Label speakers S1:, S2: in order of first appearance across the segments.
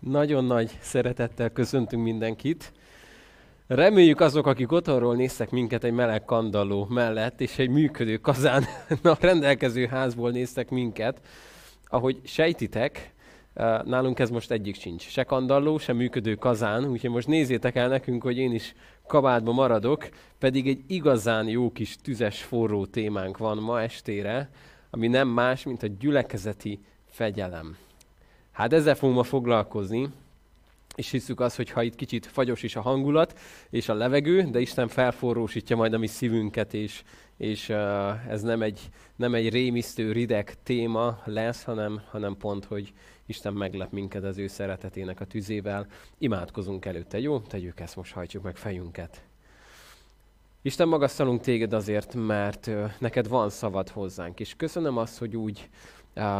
S1: Nagyon nagy szeretettel köszöntünk mindenkit. Reméljük azok, akik otthonról néztek minket egy meleg kandalló mellett, és egy működő kazán a rendelkező házból néztek minket, ahogy sejtitek, eh, nálunk ez most egyik sincs. Se kandalló, se működő kazán, úgyhogy most nézzétek el nekünk, hogy én is kabátba maradok, pedig egy igazán jó kis tüzes forró témánk van ma estére, ami nem más, mint a gyülekezeti fegyelem. Hát ezzel fogunk ma foglalkozni, és hiszük azt, hogy ha itt kicsit fagyos is a hangulat és a levegő, de Isten felforrósítja majd a mi szívünket, és, és uh, ez nem egy, nem egy rémisztő, rideg téma lesz, hanem, hanem pont, hogy Isten meglep minket az ő szeretetének a tüzével. Imádkozunk előtte, jó? Tegyük ezt, most hajtsuk meg fejünket. Isten, magasztalunk téged azért, mert uh, neked van szavad hozzánk, és köszönöm azt, hogy úgy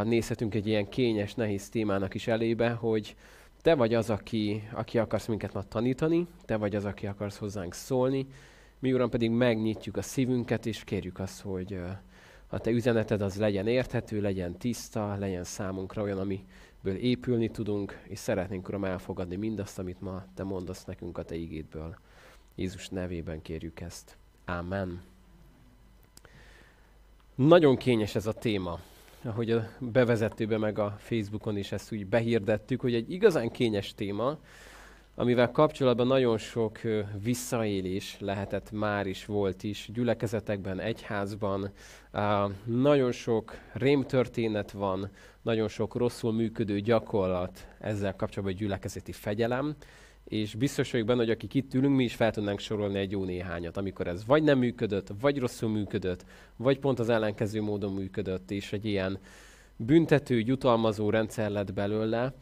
S1: nézhetünk egy ilyen kényes, nehéz témának is elébe, hogy te vagy az, aki, aki akarsz minket ma tanítani, te vagy az, aki akarsz hozzánk szólni, mi Uram pedig megnyitjuk a szívünket, és kérjük azt, hogy a te üzeneted az legyen érthető, legyen tiszta, legyen számunkra olyan, amiből épülni tudunk, és szeretnénk, Uram, elfogadni mindazt, amit ma te mondasz nekünk a te ígédből. Jézus nevében kérjük ezt. Amen. Nagyon kényes ez a téma ahogy a bevezetőben meg a Facebookon is ezt úgy behirdettük, hogy egy igazán kényes téma, amivel kapcsolatban nagyon sok visszaélés lehetett már is, volt is, gyülekezetekben, egyházban. Nagyon sok rémtörténet van, nagyon sok rosszul működő gyakorlat ezzel kapcsolatban, gyülekezeti fegyelem, és biztos vagyok benne, hogy akik itt ülünk, mi is fel tudnánk sorolni egy jó néhányat, amikor ez vagy nem működött, vagy rosszul működött, vagy pont az ellenkező módon működött, és egy ilyen büntető, jutalmazó rendszer lett belőle,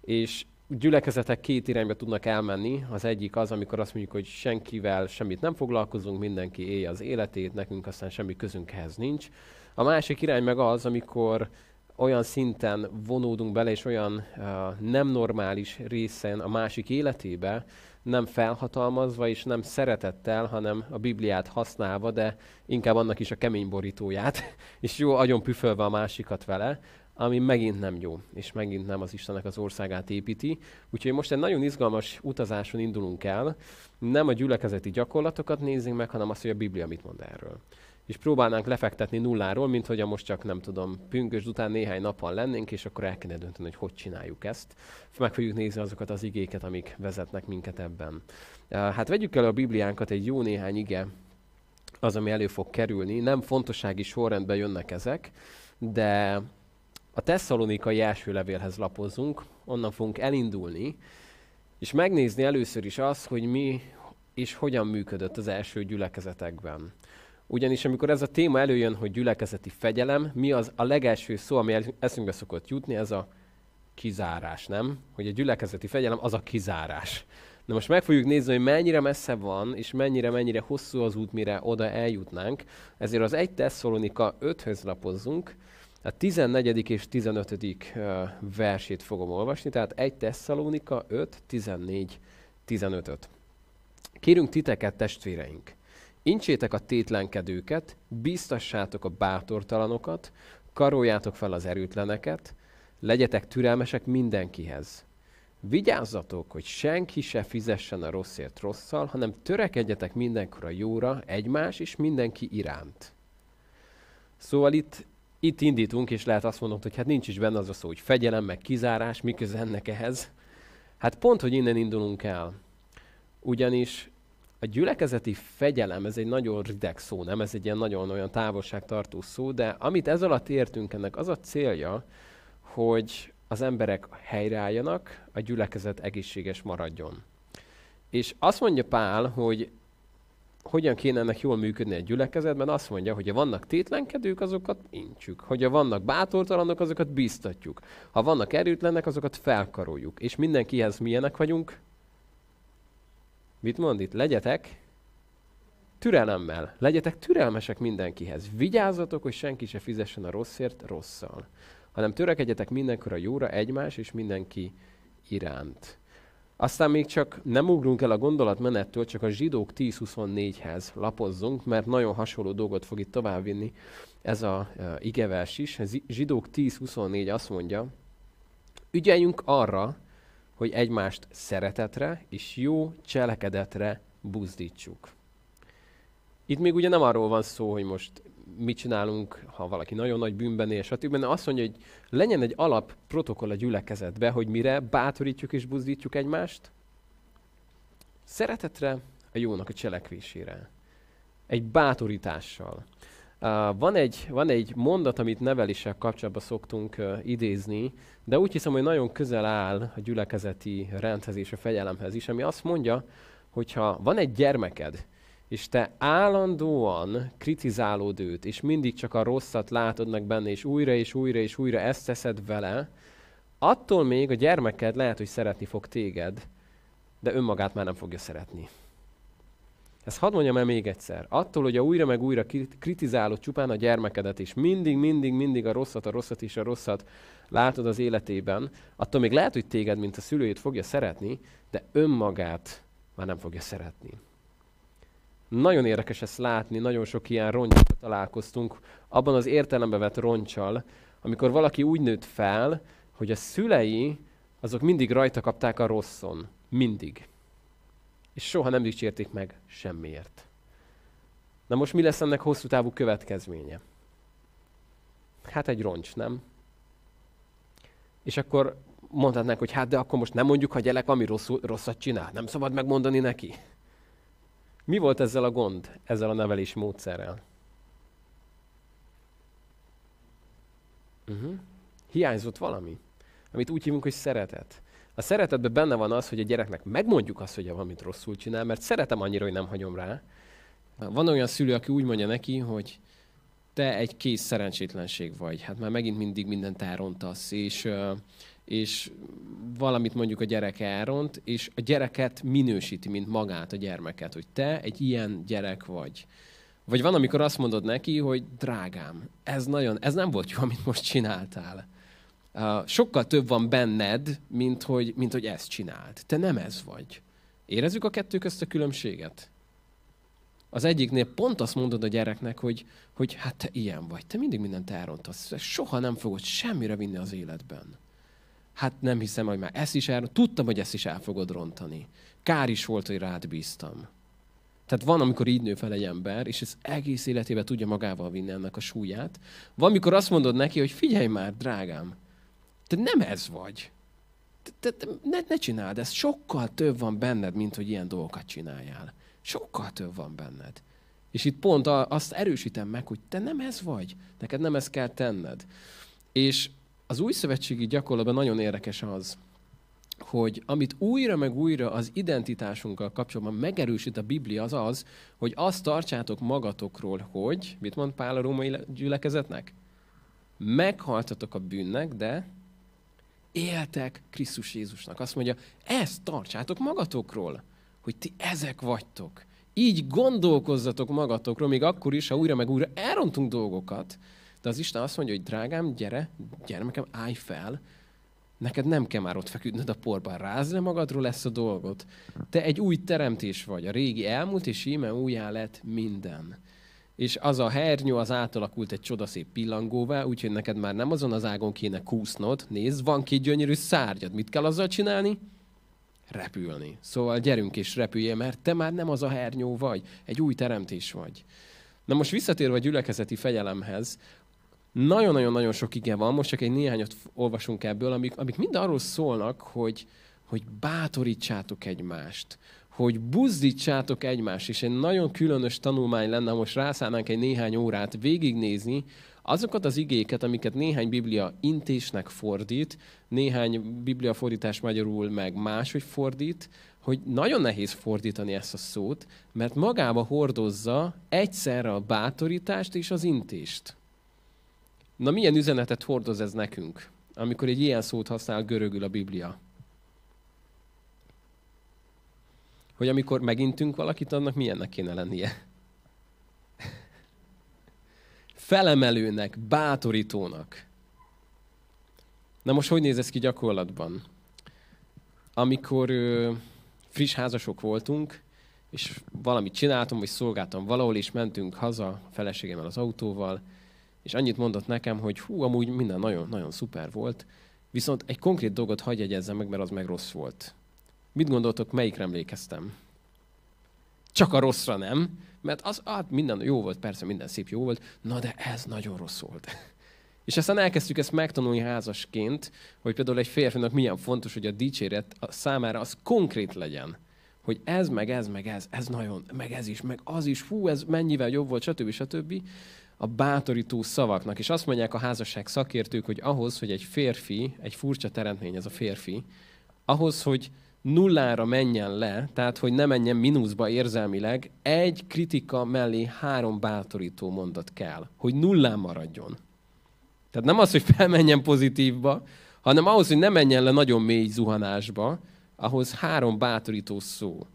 S1: és gyülekezetek két irányba tudnak elmenni. Az egyik az, amikor azt mondjuk, hogy senkivel semmit nem foglalkozunk, mindenki élje az életét, nekünk aztán semmi közünk ehhez nincs. A másik irány meg az, amikor olyan szinten vonódunk bele, és olyan uh, nem normális részen a másik életébe, nem felhatalmazva és nem szeretettel, hanem a Bibliát használva, de inkább annak is a kemény borítóját, és jó agyon püfölve a másikat vele, ami megint nem jó, és megint nem az Istennek az országát építi. Úgyhogy most egy nagyon izgalmas utazáson indulunk el, nem a gyülekezeti gyakorlatokat nézzünk meg, hanem azt, hogy a Biblia mit mond erről és próbálnánk lefektetni nulláról, mint hogy a most csak nem tudom, pünkösd után néhány nappal lennénk, és akkor el kéne dönteni, hogy hogy csináljuk ezt. Meg fogjuk nézni azokat az igéket, amik vezetnek minket ebben. Hát vegyük el a Bibliánkat, egy jó néhány ige, az, ami elő fog kerülni. Nem fontossági sorrendben jönnek ezek, de a tesszalonikai első levélhez lapozzunk, onnan fogunk elindulni, és megnézni először is azt, hogy mi és hogyan működött az első gyülekezetekben. Ugyanis amikor ez a téma előjön, hogy gyülekezeti fegyelem, mi az a legelső szó, ami eszünkbe szokott jutni, ez a kizárás, nem? Hogy a gyülekezeti fegyelem az a kizárás. Na most meg fogjuk nézni, hogy mennyire messze van, és mennyire-mennyire hosszú az út, mire oda eljutnánk. Ezért az 1 Tesszalonika 5-höz lapozzunk, a 14. és 15. versét fogom olvasni, tehát 1 Tesszalonika 5, 14, 15. Kérünk titeket, testvéreink, Incsétek a tétlenkedőket, biztassátok a bátortalanokat, karoljátok fel az erőtleneket, legyetek türelmesek mindenkihez. Vigyázzatok, hogy senki se fizessen a rosszért rosszal, hanem törekedjetek mindenkor a jóra, egymás és mindenki iránt. Szóval itt, itt indítunk, és lehet azt mondani, hogy hát nincs is benne az a szó, hogy fegyelem, meg kizárás, mi ennek ehhez. Hát pont, hogy innen indulunk el. Ugyanis a gyülekezeti fegyelem, ez egy nagyon rideg szó, nem? Ez egy ilyen nagyon olyan távolságtartó szó, de amit ez alatt értünk ennek, az a célja, hogy az emberek helyreálljanak, a gyülekezet egészséges maradjon. És azt mondja Pál, hogy hogyan kéne ennek jól működni egy gyülekezetben, azt mondja, hogy ha vannak tétlenkedők, azokat incsük. Hogyha vannak bátortalanok, azokat biztatjuk. Ha vannak erőtlenek, azokat felkaroljuk. És mindenkihez milyenek vagyunk? Mit mond itt? Legyetek türelemmel. Legyetek türelmesek mindenkihez. Vigyázzatok, hogy senki se fizessen a rosszért rosszal, hanem törekedjetek mindenkor a jóra egymás és mindenki iránt. Aztán még csak nem ugrunk el a gondolatmenettől, csak a zsidók 10.24-hez lapozzunk, mert nagyon hasonló dolgot fog itt továbbvinni ez a uh, igevers is. A zsidók 10.24 azt mondja, ügyeljünk arra, hogy egymást szeretetre és jó cselekedetre buzdítsuk. Itt még ugye nem arról van szó, hogy most mit csinálunk, ha valaki nagyon nagy bűnben él, stb. Mert azt mondja, hogy legyen egy alap protokoll a gyülekezetbe, hogy mire bátorítjuk és buzdítjuk egymást. Szeretetre, a jónak a cselekvésére. Egy bátorítással. Van, egy, van egy mondat, amit neveléssel kapcsolatban szoktunk uh, idézni, de úgy hiszem, hogy nagyon közel áll a gyülekezeti rendhez és a fegyelemhez is, ami azt mondja, hogyha van egy gyermeked, és te állandóan kritizálod őt, és mindig csak a rosszat látod meg benne, és újra és újra és újra ezt teszed vele, attól még a gyermeked lehet, hogy szeretni fog téged, de önmagát már nem fogja szeretni. Ezt hadd mondjam el még egyszer. Attól, hogy a újra meg újra kritizálod csupán a gyermekedet, és mindig, mindig, mindig a rosszat, a rosszat és a rosszat látod az életében, attól még lehet, hogy téged, mint a szülőjét fogja szeretni, de önmagát már nem fogja szeretni. Nagyon érdekes ezt látni, nagyon sok ilyen roncsal találkoztunk, abban az értelembe vett roncsal, amikor valaki úgy nőtt fel, hogy a szülei azok mindig rajta kapták a rosszon. Mindig. És soha nem dicsérték meg semmiért. Na most mi lesz ennek hosszú távú következménye? Hát egy roncs, nem? És akkor mondhatnánk, hogy hát de akkor most nem mondjuk, ha gyerek ami rosszul, rosszat csinál. Nem szabad megmondani neki. Mi volt ezzel a gond, ezzel a nevelési módszerrel? Uh-huh. Hiányzott valami, amit úgy hívunk, hogy szeretet. A szeretetben benne van az, hogy a gyereknek megmondjuk azt, hogy valamit rosszul csinál, mert szeretem annyira, hogy nem hagyom rá. Van olyan szülő, aki úgy mondja neki, hogy te egy kész szerencsétlenség vagy. Hát már megint mindig mindent elrontasz, és és valamit mondjuk a gyerek elront, és a gyereket minősíti, mint magát a gyermeket, hogy te egy ilyen gyerek vagy. Vagy van, amikor azt mondod neki, hogy drágám, ez nagyon, ez nem volt jó, amit most csináltál. Sokkal több van benned, mint hogy, mint hogy ezt csinált. Te nem ez vagy. Érezzük a kettő közt a különbséget? Az egyiknél pont azt mondod a gyereknek, hogy, hogy hát te ilyen vagy, te mindig mindent elrontasz, soha nem fogod semmire vinni az életben. Hát nem hiszem, hogy már ezt is el... Tudtam, hogy ezt is el fogod rontani. Kár is volt, hogy rád bíztam. Tehát van, amikor így nő fel egy ember, és ez egész életében tudja magával vinni ennek a súlyát. Van, amikor azt mondod neki, hogy figyelj már, drágám, te nem ez vagy. Te, te, ne, ne csináld ezt. Sokkal több van benned, mint hogy ilyen dolgokat csináljál. Sokkal több van benned. És itt pont azt erősítem meg, hogy te nem ez vagy. Neked nem ezt kell tenned. És az új szövetségi gyakorlatban nagyon érdekes az, hogy amit újra meg újra az identitásunkkal kapcsolatban megerősít a Biblia, az az, hogy azt tartsátok magatokról, hogy, mit mond Pál a római gyülekezetnek? Meghaltatok a bűnnek, de éltek Krisztus Jézusnak. Azt mondja, ezt tartsátok magatokról, hogy ti ezek vagytok. Így gondolkozzatok magatokról, még akkor is, ha újra meg újra elrontunk dolgokat, de az Isten azt mondja, hogy drágám, gyere, gyermekem, állj fel, neked nem kell már ott feküdnöd a porban, rázd le magadról lesz a dolgot. Te egy új teremtés vagy, a régi elmúlt, és íme újjá lett minden. És az a hernyó az átalakult egy csodaszép pillangóvá, úgyhogy neked már nem azon az ágon kéne kúsznod. Nézd, van két gyönyörű szárnyad. Mit kell azzal csinálni? Repülni. Szóval gyerünk és repüljél, mert te már nem az a hernyó vagy, egy új teremtés vagy. Na most visszatérve a gyülekezeti fegyelemhez, nagyon-nagyon-nagyon sok ige van, most csak egy néhányat olvasunk ebből, amik, amik mind arról szólnak, hogy, hogy bátorítsátok egymást, hogy buzdítsátok egymást, és egy nagyon különös tanulmány lenne, most rászállnánk egy néhány órát végignézni, azokat az igéket, amiket néhány biblia intésnek fordít, néhány biblia fordítás magyarul meg máshogy fordít, hogy nagyon nehéz fordítani ezt a szót, mert magába hordozza egyszerre a bátorítást és az intést. Na milyen üzenetet hordoz ez nekünk, amikor egy ilyen szót használ görögül a Biblia? Hogy amikor megintünk valakit, annak milyennek kéne lennie? Felemelőnek, bátorítónak. Na most hogy néz ez ki gyakorlatban? Amikor ö, friss házasok voltunk, és valamit csináltam, vagy szolgáltam valahol, és mentünk haza feleségemmel az autóval, és annyit mondott nekem, hogy hú, amúgy minden nagyon, nagyon szuper volt, Viszont egy konkrét dolgot hagyj jegyezzem meg, mert az meg rossz volt. Mit gondoltok, melyikre emlékeztem? Csak a rosszra nem, mert az, hát minden jó volt, persze minden szép jó volt, na de ez nagyon rossz volt. És aztán elkezdtük ezt megtanulni házasként, hogy például egy férfinak milyen fontos, hogy a dicséret a számára az konkrét legyen. Hogy ez, meg ez, meg ez, ez nagyon, meg ez is, meg az is, hú, ez mennyivel jobb volt, stb. stb. A bátorító szavaknak. És azt mondják a házasság szakértők, hogy ahhoz, hogy egy férfi, egy furcsa teremtmény ez a férfi, ahhoz, hogy nullára menjen le, tehát hogy ne menjen mínuszba érzelmileg, egy kritika mellé három bátorító mondat kell, hogy nullán maradjon. Tehát nem az, hogy felmenjen pozitívba, hanem ahhoz, hogy ne menjen le nagyon mély zuhanásba, ahhoz három bátorító szó.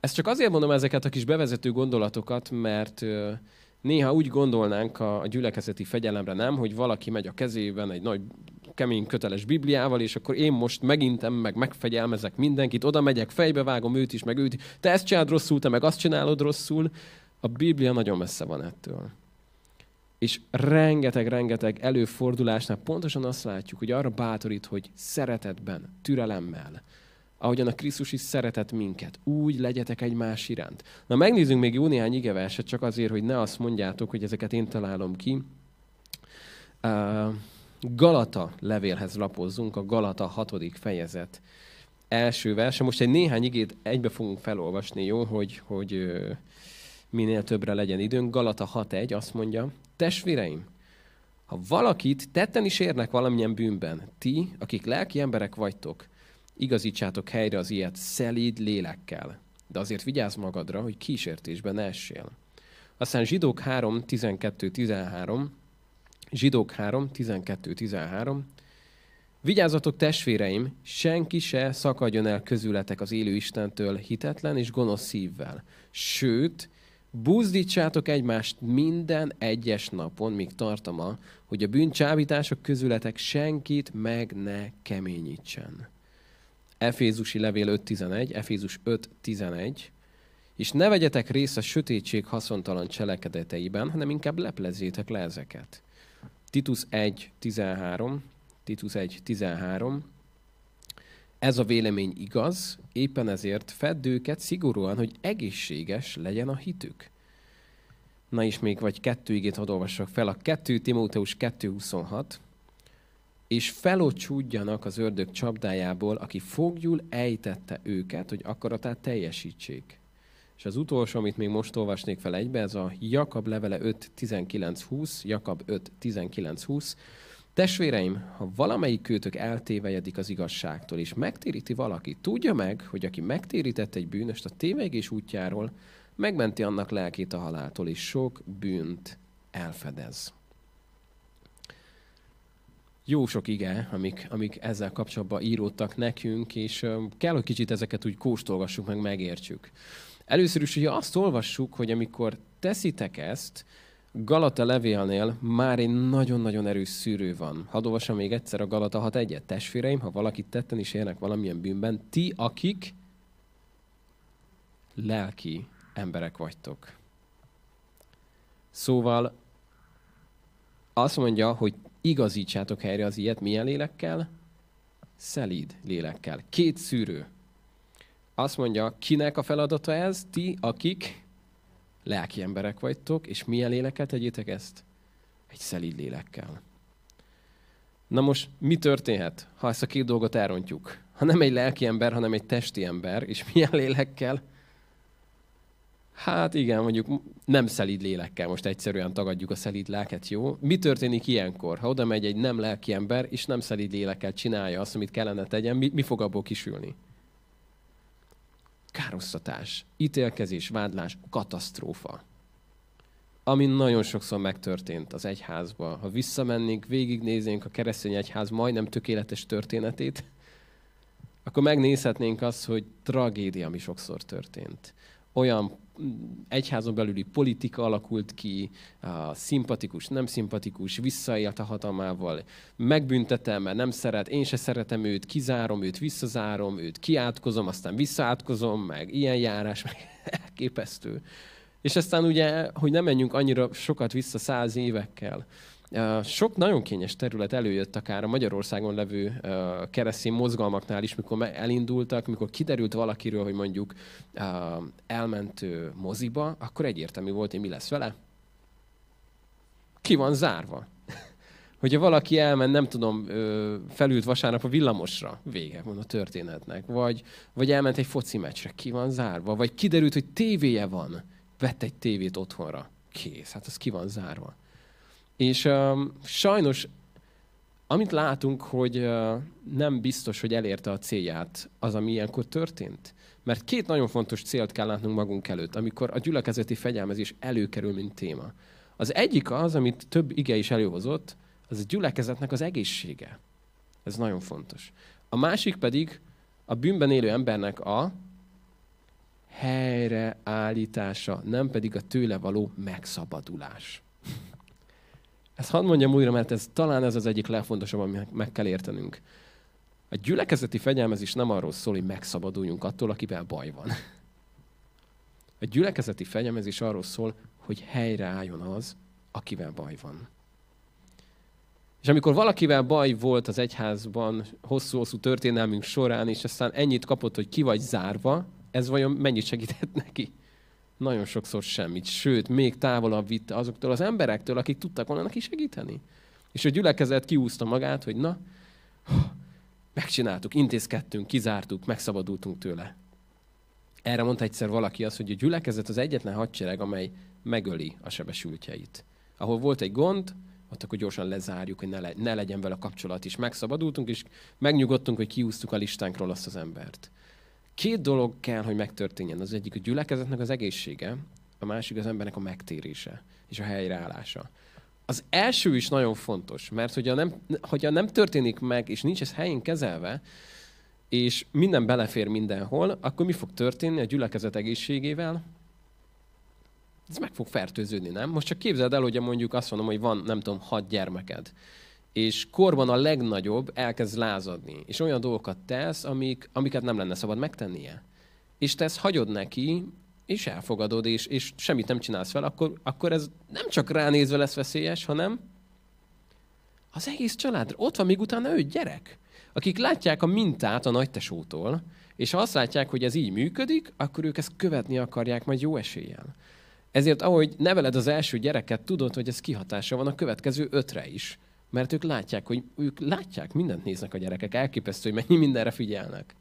S1: Ezt csak azért mondom ezeket a kis bevezető gondolatokat, mert néha úgy gondolnánk a gyülekezeti fegyelemre nem, hogy valaki megy a kezében egy nagy kemény köteles Bibliával, és akkor én most megintem, meg megfegyelmezek mindenkit, oda megyek, fejbevágom őt is, meg őt. Te ezt csinálod rosszul, te meg azt csinálod rosszul. A Biblia nagyon messze van ettől. És rengeteg-rengeteg előfordulásnál pontosan azt látjuk, hogy arra bátorít, hogy szeretetben, türelemmel, ahogyan a Krisztus is szeretett minket, úgy legyetek egymás iránt. Na megnézzünk még jó néhány igeverset, csak azért, hogy ne azt mondjátok, hogy ezeket én találom ki. Galata levélhez lapozzunk, a Galata hatodik fejezet első verse. Most egy néhány igét egybe fogunk felolvasni, jó, hogy, hogy minél többre legyen időnk. Galata 6.1 azt mondja, testvéreim, ha valakit tetten is érnek valamilyen bűnben, ti, akik lelki emberek vagytok, igazítsátok helyre az ilyet szelíd lélekkel. De azért vigyázz magadra, hogy kísértésben ne essél. Aztán zsidók 3, 12, 13, Zsidók 3, 12-13. Vigyázzatok testvéreim, senki se szakadjon el közületek az élő Istentől hitetlen és gonosz szívvel. Sőt, buzdítsátok egymást minden egyes napon, míg tartama, hogy a bűncsábítások közületek senkit meg ne keményítsen. Efézusi levél 5.11, Efézus 5.11, és ne vegyetek részt a sötétség haszontalan cselekedeteiben, hanem inkább leplezzétek le ezeket. Titus 1.13, Titus 1.13, ez a vélemény igaz, éppen ezért fedd őket szigorúan, hogy egészséges legyen a hitük. Na is még vagy kettő igét hadd olvassak fel. A 2 Timóteus 2.26, és felocsúdjanak az ördög csapdájából, aki fogjul ejtette őket, hogy akaratát teljesítsék. És az utolsó, amit még most olvasnék fel egybe, ez a Jakab levele 5.19.20, Jakab 5.19.20. Testvéreim, ha valamelyik kőtök eltévejedik az igazságtól, és megtéríti valaki, tudja meg, hogy aki megtérített egy bűnöst a tévegés útjáról, megmenti annak lelkét a haláltól, és sok bűnt elfedez. Jó sok ige, amik, amik ezzel kapcsolatban íródtak nekünk, és kell, hogy kicsit ezeket úgy kóstolgassuk, meg megértsük. Először is ugye azt olvassuk, hogy amikor teszitek ezt, Galata levélnél már egy nagyon-nagyon erős szűrő van. Hadd olvassam még egyszer a Galata 6.1-et. Testvéreim, ha valakit tetten is élnek valamilyen bűnben, ti, akik lelki emberek vagytok. Szóval azt mondja, hogy igazítsátok helyre az ilyet milyen lélekkel? Szelíd lélekkel. Két szűrő. Azt mondja, kinek a feladata ez? Ti, akik lelki emberek vagytok, és milyen léleket tegyétek ezt? Egy szelíd lélekkel. Na most mi történhet, ha ezt a két dolgot elrontjuk? Ha nem egy lelki ember, hanem egy testi ember, és milyen lélekkel? Hát igen, mondjuk nem szelíd lélekkel, most egyszerűen tagadjuk a szelíd lelket, jó? Mi történik ilyenkor, ha oda megy egy nem lelki ember, és nem szelíd lélekkel csinálja azt, amit kellene tegyen, mi, mi fog abból kisülni? károsztatás, ítélkezés, vádlás, katasztrófa. Ami nagyon sokszor megtörtént az egyházba. Ha visszamennénk, végignéznénk a keresztény egyház majdnem tökéletes történetét, akkor megnézhetnénk azt, hogy tragédia mi sokszor történt. Olyan egyházon belüli politika alakult ki, a szimpatikus, nem szimpatikus, visszaélt a hatalmával, megbüntetem, mert nem szeret, én se szeretem őt, kizárom őt, visszazárom őt, kiátkozom, aztán visszaátkozom, meg ilyen járás, meg elképesztő. És aztán ugye, hogy nem menjünk annyira sokat vissza száz évekkel, Sok nagyon kényes terület előjött akár a Magyarországon levő keresztény mozgalmaknál is, mikor elindultak, mikor kiderült valakiről, hogy mondjuk elment moziba, akkor egyértelmű volt, hogy mi lesz vele. Ki van zárva. Hogyha valaki elment, nem tudom, felült vasárnap a villamosra, vége van a történetnek. Vagy, vagy elment egy foci meccsre, ki van zárva. Vagy kiderült, hogy tévéje van, vett egy tévét otthonra. Kész, hát az ki van zárva. És uh, sajnos, amit látunk, hogy uh, nem biztos, hogy elérte a célját az, ami ilyenkor történt. Mert két nagyon fontos célt kell látnunk magunk előtt, amikor a gyülekezeti fegyelmezés előkerül, mint téma. Az egyik az, amit több ige is előhozott, az a gyülekezetnek az egészsége. Ez nagyon fontos. A másik pedig a bűnben élő embernek a helyreállítása, nem pedig a tőle való megszabadulás. Ezt hadd mondjam újra, mert ez talán ez az egyik legfontosabb, amit meg kell értenünk. A gyülekezeti fegyelmezés nem arról szól, hogy megszabaduljunk attól, akivel baj van. A gyülekezeti fegyelmezés arról szól, hogy helyreálljon az, akivel baj van. És amikor valakivel baj volt az egyházban hosszú-hosszú történelmünk során, és aztán ennyit kapott, hogy ki vagy zárva, ez vajon mennyit segített neki? Nagyon sokszor semmit, sőt, még távolabb vitte azoktól az emberektől, akik tudtak volna neki segíteni. És a gyülekezet kiúzta magát, hogy na, megcsináltuk, intézkedtünk, kizártuk, megszabadultunk tőle. Erre mondta egyszer valaki azt, hogy a gyülekezet az egyetlen hadsereg, amely megöli a sebesültjeit. Ahol volt egy gond, ott akkor gyorsan lezárjuk, hogy ne, le, ne legyen vele kapcsolat is. Megszabadultunk, és megnyugodtunk, hogy kiúztuk a listánkról azt az embert. Két dolog kell, hogy megtörténjen. Az egyik a gyülekezetnek az egészsége, a másik az embernek a megtérése és a helyreállása. Az első is nagyon fontos, mert hogyha nem, hogyha nem történik meg, és nincs ez helyén kezelve, és minden belefér mindenhol, akkor mi fog történni a gyülekezet egészségével? Ez meg fog fertőződni, nem? Most csak képzeld el, hogy mondjuk azt mondom, hogy van, nem tudom, hat gyermeked és korban a legnagyobb elkezd lázadni, és olyan dolgokat tesz, amik, amiket nem lenne szabad megtennie. És te ezt hagyod neki, és elfogadod, és, és semmit nem csinálsz fel, akkor, akkor ez nem csak ránézve lesz veszélyes, hanem az egész család. Ott van még utána ő gyerek, akik látják a mintát a nagytesótól, és ha azt látják, hogy ez így működik, akkor ők ezt követni akarják majd jó eséllyel. Ezért, ahogy neveled az első gyereket, tudod, hogy ez kihatása van a következő ötre is. Mert ők látják, hogy ők látják, mindent néznek a gyerekek, elképesztő, hogy mennyi mindenre figyelnek.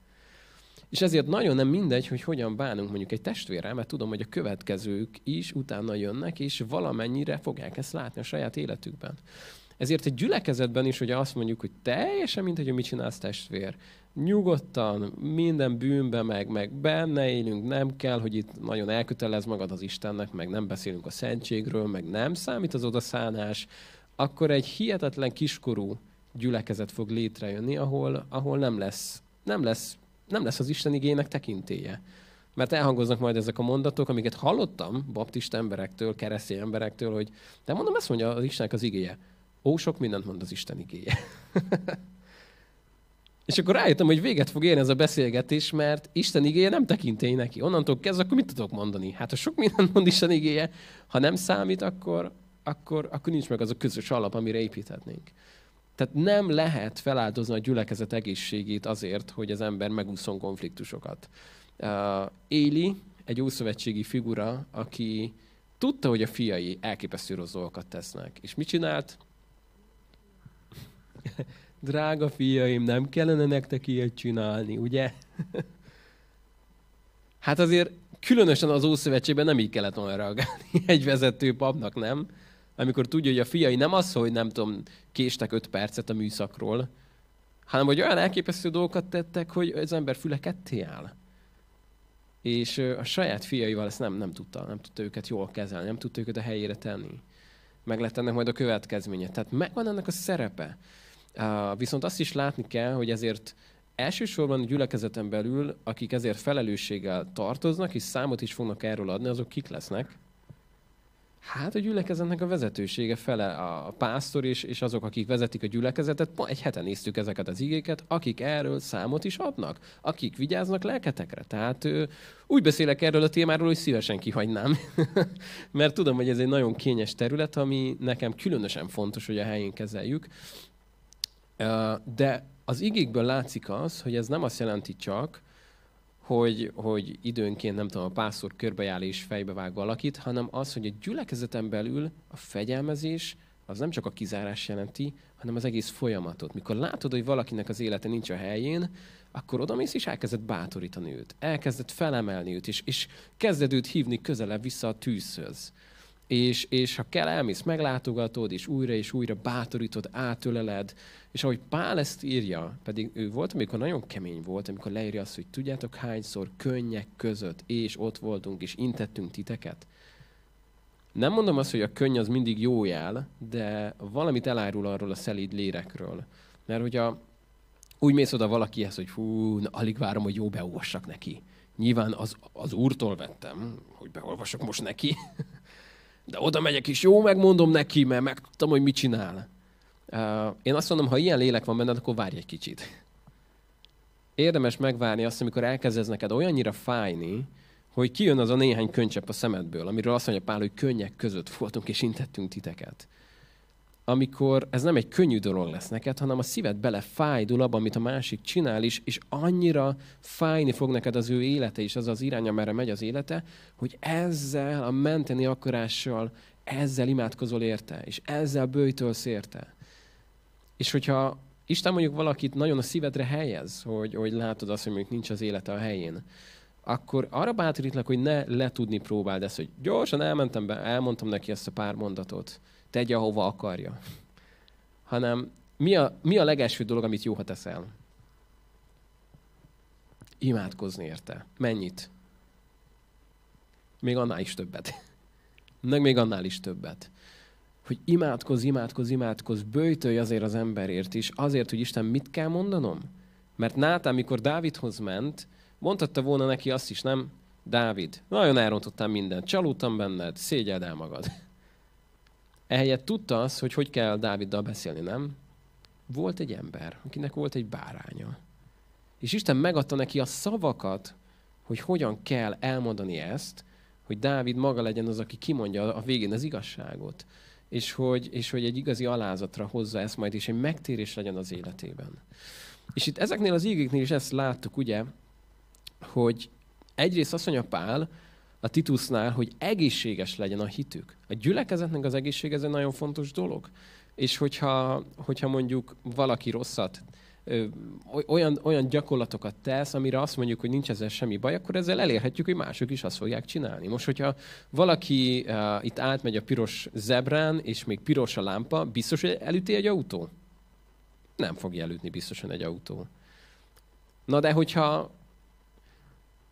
S1: És ezért nagyon nem mindegy, hogy hogyan bánunk mondjuk egy testvérrel, mert tudom, hogy a következők is utána jönnek, és valamennyire fogják ezt látni a saját életükben. Ezért egy gyülekezetben is, hogy azt mondjuk, hogy teljesen mint, hogy mit csinálsz testvér. Nyugodtan, minden bűnbe, meg, meg benne élünk, nem kell, hogy itt nagyon elkötelez magad az Istennek, meg nem beszélünk a szentségről, meg nem számít az odaszánás, akkor egy hihetetlen kiskorú gyülekezet fog létrejönni, ahol, ahol nem, lesz, nem, lesz, nem lesz az Isten igének tekintélye. Mert elhangoznak majd ezek a mondatok, amiket hallottam baptista emberektől, keresztény emberektől, hogy de mondom, ezt mondja az Istennek az igéje. Ó, sok mindent mond az Isten igéje. És akkor rájöttem, hogy véget fog érni ez a beszélgetés, mert Isten igéje nem tekintély neki. Onnantól kezdve, akkor mit tudok mondani? Hát ha sok mindent mond Isten igéje, ha nem számít, akkor, akkor, akkor nincs meg az a közös alap, amire építhetnénk. Tehát nem lehet feláldozni a gyülekezet egészségét azért, hogy az ember megúszon konfliktusokat. Uh, Éli egy ószövetségi figura, aki tudta, hogy a fiai elképesztő rossz dolgokat tesznek. És mit csinált? Drága fiaim, nem kellene nektek ilyet csinálni, ugye? hát azért különösen az Ószövetségben nem így kellett volna reagálni egy vezető papnak, nem? Amikor tudja, hogy a fiai nem az, hogy nem tudom, késtek öt percet a műszakról, hanem hogy olyan elképesztő dolgokat tettek, hogy az ember füle ketté áll. És a saját fiaival ezt nem, nem tudta, nem tudta őket jól kezelni, nem tudta őket a helyére tenni. Meg lett ennek majd a következménye. Tehát megvan ennek a szerepe. Viszont azt is látni kell, hogy ezért elsősorban a gyülekezeten belül, akik ezért felelősséggel tartoznak, és számot is fognak erről adni, azok kik lesznek? Hát a gyülekezetnek a vezetősége fele, a pásztor és, és azok, akik vezetik a gyülekezetet, egy heten néztük ezeket az igéket, akik erről számot is adnak, akik vigyáznak lelketekre. Tehát úgy beszélek erről a témáról, hogy szívesen kihagynám, mert tudom, hogy ez egy nagyon kényes terület, ami nekem különösen fontos, hogy a helyén kezeljük. De az igékből látszik az, hogy ez nem azt jelenti csak, hogy, hogy időnként, nem tudom, a pásztor körbejár és fejbevág valakit, hanem az, hogy a gyülekezeten belül a fegyelmezés az nem csak a kizárás jelenti, hanem az egész folyamatot. Mikor látod, hogy valakinek az élete nincs a helyén, akkor oda mész és elkezded bátorítani őt. Elkezded felemelni őt, és, és kezded őt hívni közelebb vissza a tűzhöz és, és ha kell, elmész, meglátogatod, és újra és újra bátorítod, átöleled, és ahogy Pál ezt írja, pedig ő volt, amikor nagyon kemény volt, amikor leírja azt, hogy tudjátok hányszor könnyek között, és ott voltunk, és intettünk titeket. Nem mondom azt, hogy a könny az mindig jó jel, de valamit elárul arról a szelíd lérekről. Mert hogyha úgy mész oda valakihez, hogy hú, na, alig várom, hogy jó beolvassak neki. Nyilván az, az úrtól vettem, hogy beolvasok most neki. De oda megyek is, jó, megmondom neki, mert megtudtam, hogy mit csinál. Én azt mondom, ha ilyen lélek van benned, akkor várj egy kicsit. Érdemes megvárni azt, amikor elkezdesz neked olyannyira fájni, hogy kijön az a néhány könycsepp a szemedből, amiről azt mondja Pál, hogy könnyek között voltunk és intettünk titeket amikor ez nem egy könnyű dolog lesz neked, hanem a szíved bele fájdul abban, amit a másik csinál is, és annyira fájni fog neked az ő élete és az az irány, amerre megy az élete, hogy ezzel a menteni akarással, ezzel imádkozol érte, és ezzel bőjtölsz érte. És hogyha Isten mondjuk valakit nagyon a szívedre helyez, hogy, hogy látod azt, hogy mondjuk nincs az élete a helyén, akkor arra bátorítlak, hogy ne letudni próbáld ezt, hogy gyorsan elmentem be, elmondtam neki ezt a pár mondatot, tegye, ahova akarja. Hanem mi a, mi a legelső dolog, amit jó, teszel? Imádkozni érte. Mennyit? Még annál is többet. Meg még annál is többet. Hogy imádkoz, imádkoz, imádkoz, bőjtölj azért az emberért is, azért, hogy Isten mit kell mondanom? Mert Nátán, amikor Dávidhoz ment, mondhatta volna neki azt is, nem? Dávid, nagyon elrontottam mindent, csalódtam benned, szégyeld el magad. Ehelyett tudta az, hogy hogy kell Dáviddal beszélni, nem? Volt egy ember, akinek volt egy báránya. És Isten megadta neki a szavakat, hogy hogyan kell elmondani ezt, hogy Dávid maga legyen az, aki kimondja a végén az igazságot, és hogy, és hogy egy igazi alázatra hozza ezt majd, és egy megtérés legyen az életében. És itt ezeknél az ígéknél is ezt láttuk, ugye, hogy egyrészt azt mondja Pál, a Titusnál, hogy egészséges legyen a hitük. A gyülekezetnek az egészség ez egy nagyon fontos dolog. És hogyha, hogyha mondjuk valaki rosszat, olyan, olyan gyakorlatokat tesz, amire azt mondjuk, hogy nincs ezzel semmi baj, akkor ezzel elérhetjük, hogy mások is azt fogják csinálni. Most, hogyha valaki uh, itt átmegy a piros zebrán, és még piros a lámpa, biztos, hogy elüti egy autó? Nem fogja elütni biztosan egy autó. Na de hogyha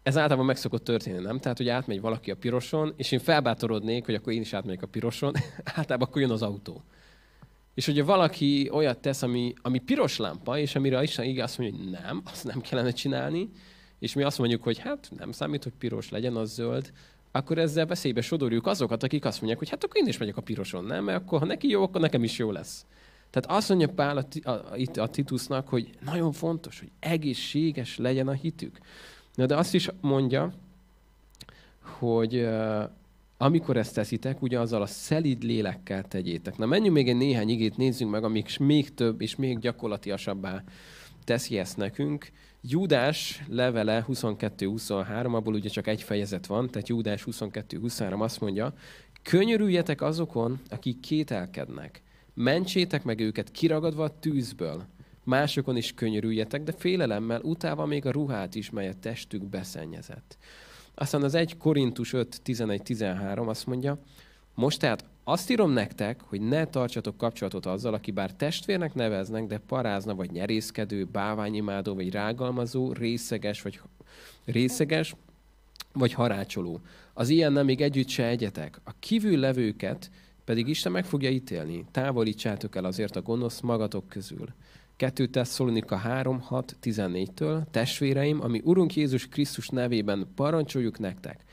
S1: ez általában meg szokott történni, nem? Tehát, hogy átmegy valaki a piroson, és én felbátorodnék, hogy akkor én is átmegyek a piroson, általában akkor jön az autó. És hogyha valaki olyat tesz, ami, ami piros lámpa, és amire Isten igaz azt mondja, hogy nem, azt nem kellene csinálni, és mi azt mondjuk, hogy hát nem számít, hogy piros legyen, az zöld, akkor ezzel veszélybe sodorjuk azokat, akik azt mondják, hogy hát akkor én is megyek a piroson, nem? Mert akkor ha neki jó, akkor nekem is jó lesz. Tehát azt mondja Pál a, a, a, a Titusnak, hogy nagyon fontos, hogy egészséges legyen a hitük. Na de azt is mondja, hogy uh, amikor ezt teszitek, ugye azzal a szelid lélekkel tegyétek. Na menjünk még egy néhány igét, nézzünk meg, amik még több és még gyakorlatiasabbá teszi ezt nekünk. Júdás levele 22-23, abból ugye csak egy fejezet van, tehát Júdás 22-23 azt mondja, könyörüljetek azokon, akik kételkednek. Mentsétek meg őket kiragadva a tűzből másokon is könyörüljetek, de félelemmel utáva még a ruhát is, mely a testük beszennyezett. Aztán az 1 Korintus 5, 11-13 azt mondja, most tehát azt írom nektek, hogy ne tartsatok kapcsolatot azzal, aki bár testvérnek neveznek, de parázna, vagy nyerészkedő, báványimádó, vagy rágalmazó, részeges, vagy részeges, vagy harácsoló. Az ilyen nem még együtt se egyetek. A kívül levőket pedig Isten meg fogja ítélni. Távolítsátok el azért a gonosz magatok közül. 2 Tesszalonika 3, 6, 14-től, testvéreim, ami Urunk Jézus Krisztus nevében parancsoljuk nektek,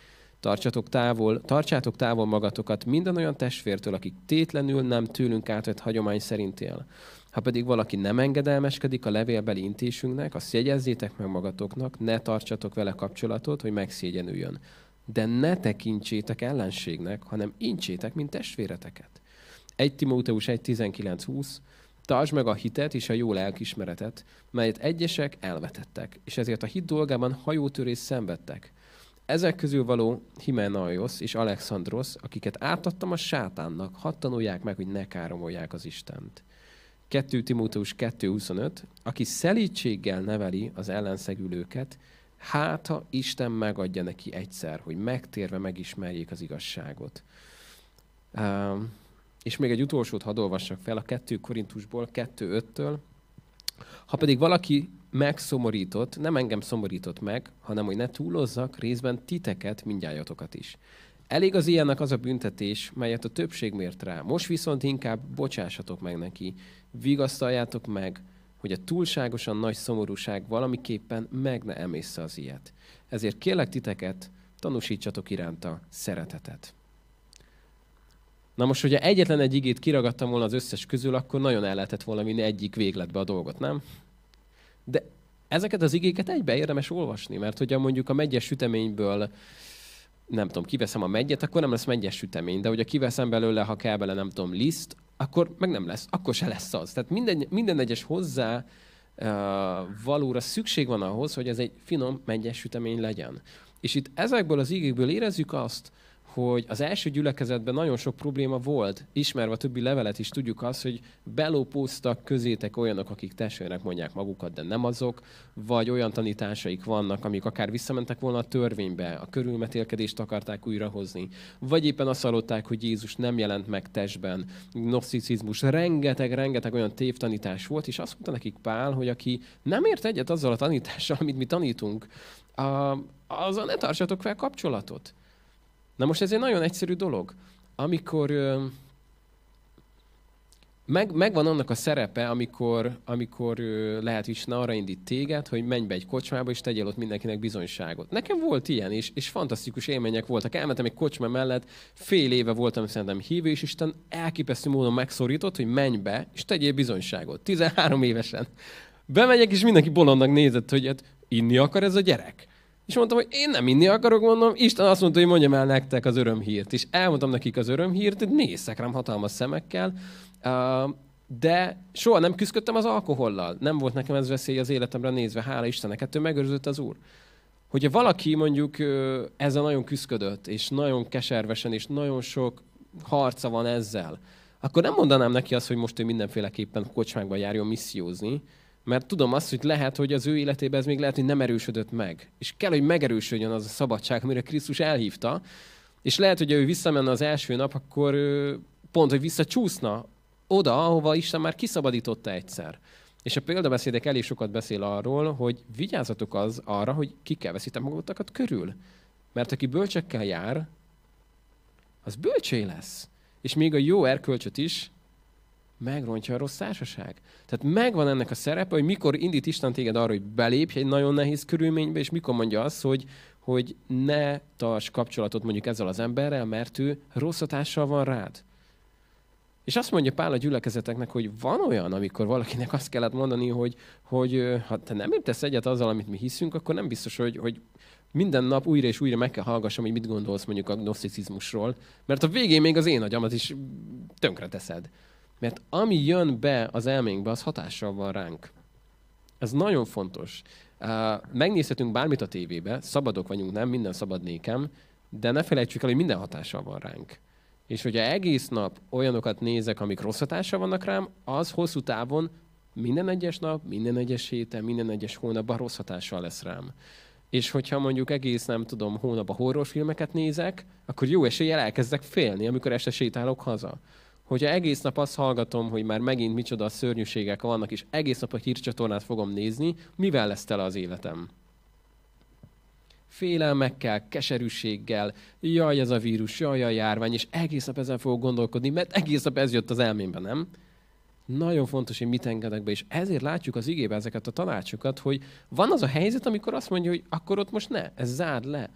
S1: Tartsatok távol, tartsátok távol magatokat minden olyan testvértől, akik tétlenül nem tőlünk átvett hagyomány szerint él. Ha pedig valaki nem engedelmeskedik a levélbeli intésünknek, azt jegyezzétek meg magatoknak, ne tartsatok vele kapcsolatot, hogy megszégyenüljön. De ne tekintsétek ellenségnek, hanem incsétek, mint testvéreteket. 1 Timóteus 1.19.20 Tartsd meg a hitet és a jó lelkismeretet, melyet egyesek elvetettek, és ezért a hit dolgában hajótörés szenvedtek. Ezek közül való Himenaios és Alexandros, akiket átadtam a sátánnak, hadd tanulják meg, hogy ne káromolják az Istent. 2 Timóteus 2.25, aki szelítséggel neveli az ellenszegülőket, hát ha Isten megadja neki egyszer, hogy megtérve megismerjék az igazságot. Um, és még egy utolsót hadd olvassak fel a 2 Korintusból, 2.5-től. Ha pedig valaki megszomorított, nem engem szomorított meg, hanem hogy ne túlozzak, részben titeket, mindjájatokat is. Elég az ilyennek az a büntetés, melyet a többség mért rá. Most viszont inkább bocsássatok meg neki, vigasztaljátok meg, hogy a túlságosan nagy szomorúság valamiképpen meg ne emészze az ilyet. Ezért kérlek titeket, tanúsítsatok iránta szeretetet. Na most, hogyha egyetlen egy igét kiragadtam volna az összes közül, akkor nagyon el lehetett volna vinni egyik végletbe a dolgot, nem? De ezeket az igéket egybe érdemes olvasni, mert hogyha mondjuk a megyes süteményből nem tudom, kiveszem a megyet, akkor nem lesz megyes sütemény, de hogyha kiveszem belőle, ha kell bele, nem tudom, liszt, akkor meg nem lesz, akkor se lesz az. Tehát minden, minden egyes hozzá uh, valóra szükség van ahhoz, hogy ez egy finom megyes sütemény legyen. És itt ezekből az igékből érezzük azt, hogy az első gyülekezetben nagyon sok probléma volt, ismerve a többi levelet is tudjuk azt, hogy belópóztak közétek olyanok, akik testvérek mondják magukat, de nem azok, vagy olyan tanításaik vannak, amik akár visszamentek volna a törvénybe, a körülmetélkedést akarták újrahozni, vagy éppen azt hallották, hogy Jézus nem jelent meg testben, gnoszticizmus, rengeteg, rengeteg olyan tévtanítás volt, és azt mondta nekik Pál, hogy aki nem ért egyet azzal a tanítással, amit mi tanítunk, azzal ne tartsatok fel kapcsolatot Na most ez egy nagyon egyszerű dolog. Amikor meg, megvan annak a szerepe, amikor, amikor lehet is arra indít téged, hogy menj be egy kocsmába, és tegyél ott mindenkinek bizonyságot. Nekem volt ilyen, és, és fantasztikus élmények voltak. Elmentem egy kocsma mellett, fél éve voltam szerintem hívő, és Isten elképesztő módon megszorított, hogy menj be, és tegyél bizonyságot. 13 évesen. Bemegyek, és mindenki bolondnak nézett, hogy hát inni akar ez a gyerek. És mondtam, hogy én nem inni akarok, mondom, Isten azt mondta, hogy mondjam el nektek az örömhírt. És elmondtam nekik az örömhírt, néztek rám hatalmas szemekkel, de soha nem küzdöttem az alkohollal. Nem volt nekem ez veszély az életemre nézve, hála Istennek, ettől megőrzött az Úr. Hogyha valaki mondjuk ezzel nagyon küzdött, és nagyon keservesen, és nagyon sok harca van ezzel, akkor nem mondanám neki azt, hogy most ő mindenféleképpen kocsmákba járjon missziózni, mert tudom azt, hogy lehet, hogy az ő életében ez még lehet, hogy nem erősödött meg. És kell, hogy megerősödjön az a szabadság, amire Krisztus elhívta. És lehet, hogy ő visszamenne az első nap, akkor pont, hogy visszacsúszna oda, ahova Isten már kiszabadította egyszer. És a példabeszédek elég sokat beszél arról, hogy vigyázzatok az arra, hogy ki kell veszitek magatokat körül. Mert aki bölcsekkel jár, az bölcsé lesz. És még a jó erkölcsöt is megrontja a rossz társaság. Tehát megvan ennek a szerepe, hogy mikor indít Isten téged arra, hogy belépj egy nagyon nehéz körülménybe, és mikor mondja azt, hogy, hogy ne tarts kapcsolatot mondjuk ezzel az emberrel, mert ő rossz hatással van rád. És azt mondja Pál a gyülekezeteknek, hogy van olyan, amikor valakinek azt kellett mondani, hogy, hogy ha te nem értesz egyet azzal, amit mi hiszünk, akkor nem biztos, hogy, hogy minden nap újra és újra meg kell hallgassam, hogy mit gondolsz mondjuk a gnoszticizmusról, mert a végén még az én agyamat is tönkre teszed. Mert ami jön be az elménkbe, az hatással van ránk. Ez nagyon fontos. Megnézhetünk bármit a tévébe, szabadok vagyunk, nem, minden szabad nékem, de ne felejtsük el, hogy minden hatással van ránk. És hogyha egész nap olyanokat nézek, amik rossz hatással vannak rám, az hosszú távon minden egyes nap, minden egyes héten, minden egyes hónapban rossz hatással lesz rám. És hogyha mondjuk egész, nem tudom, hónapban horrorfilmeket nézek, akkor jó eséllyel elkezdek félni, amikor este sétálok haza hogyha egész nap azt hallgatom, hogy már megint micsoda szörnyűségek vannak, és egész nap a hírcsatornát fogom nézni, mivel lesz tele az életem? Félelmekkel, keserűséggel, jaj, ez a vírus, jaj, a járvány, és egész nap ezen fogok gondolkodni, mert egész nap ez jött az elmémbe, nem? Nagyon fontos, hogy mit engedek be, és ezért látjuk az igébe ezeket a tanácsokat, hogy van az a helyzet, amikor azt mondja, hogy akkor ott most ne, ez zárd le.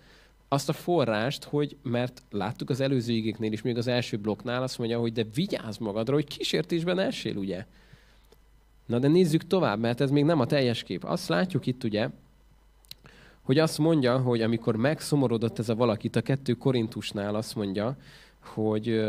S1: Azt a forrást, hogy, mert láttuk az előző igéknél is, még az első blokknál azt mondja, hogy de vigyázz magadra, hogy kísértésben essél, ugye? Na de nézzük tovább, mert ez még nem a teljes kép. Azt látjuk itt, ugye, hogy azt mondja, hogy amikor megszomorodott ez a valakit a kettő Korintusnál, azt mondja, hogy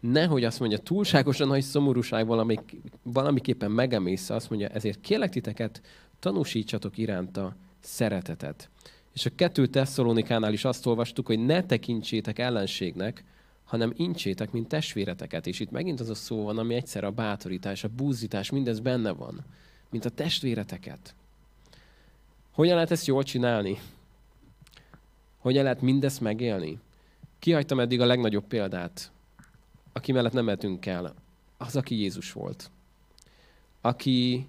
S1: nehogy azt mondja, túlságosan nagy szomorúság valami, valamiképpen megemész, azt mondja, ezért kérlek titeket, tanúsítsatok iránta szeretetet. És a kettő Tesszalonikánál is azt olvastuk, hogy ne tekintsétek ellenségnek, hanem incsétek, mint testvéreteket. És itt megint az a szó van, ami egyszer a bátorítás, a búzítás, mindez benne van, mint a testvéreteket. Hogyan lehet ezt jól csinálni? Hogyan lehet mindezt megélni? Kihagytam eddig a legnagyobb példát, aki mellett nem mehetünk el. Az, aki Jézus volt. Aki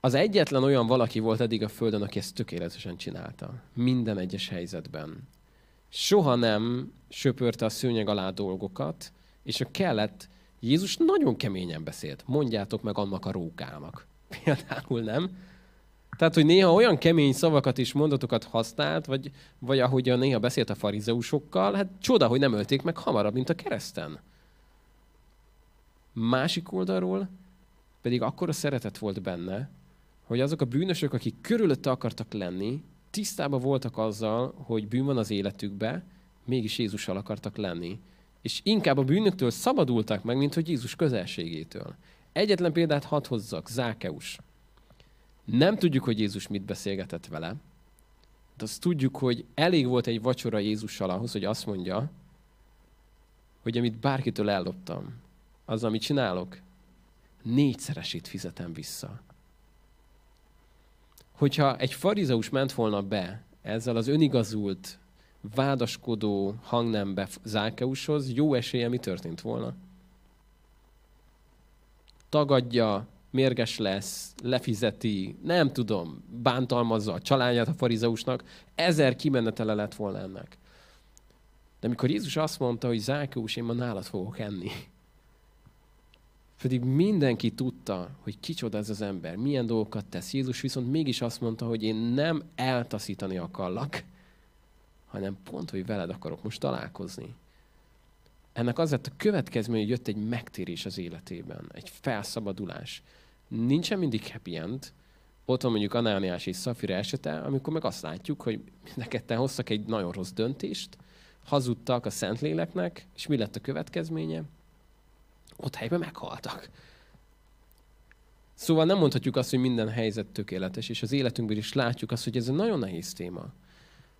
S1: az egyetlen olyan valaki volt eddig a Földön, aki ezt tökéletesen csinálta. Minden egyes helyzetben. Soha nem söpörte a szőnyeg alá dolgokat, és a kellett, Jézus nagyon keményen beszélt. Mondjátok meg annak a rókának. Például nem. Tehát, hogy néha olyan kemény szavakat és mondatokat használt, vagy, vagy ahogy a néha beszélt a farizeusokkal, hát csoda, hogy nem ölték meg hamarabb, mint a kereszten. Másik oldalról pedig akkora szeretet volt benne, hogy azok a bűnösök, akik körülötte akartak lenni, tisztában voltak azzal, hogy bűn van az életükbe, mégis Jézussal akartak lenni. És inkább a bűnöktől szabadultak meg, mint hogy Jézus közelségétől. Egyetlen példát hadd hozzak, Zákeus. Nem tudjuk, hogy Jézus mit beszélgetett vele, de azt tudjuk, hogy elég volt egy vacsora Jézussal ahhoz, hogy azt mondja, hogy amit bárkitől elloptam, az, amit csinálok, négyszeresét fizetem vissza hogyha egy farizeus ment volna be ezzel az önigazult, vádaskodó hangnembe Zákeushoz, jó esélye mi történt volna? Tagadja, mérges lesz, lefizeti, nem tudom, bántalmazza a családját a farizeusnak, ezer kimenetele lett volna ennek. De amikor Jézus azt mondta, hogy Zákeus, én ma nálad fogok enni, pedig mindenki tudta, hogy kicsoda ez az ember, milyen dolgokat tesz. Jézus viszont mégis azt mondta, hogy én nem eltaszítani akarlak, hanem pont, hogy veled akarok most találkozni. Ennek az lett a következmény, hogy jött egy megtérés az életében, egy felszabadulás. Nincsen mindig happy end, ott van mondjuk Anániás és Szafira esete, amikor meg azt látjuk, hogy neketten hoztak egy nagyon rossz döntést, hazudtak a Szentléleknek, és mi lett a következménye? Ott helyben meghaltak. Szóval nem mondhatjuk azt, hogy minden helyzet tökéletes, és az életünkben is látjuk azt, hogy ez egy nagyon nehéz téma.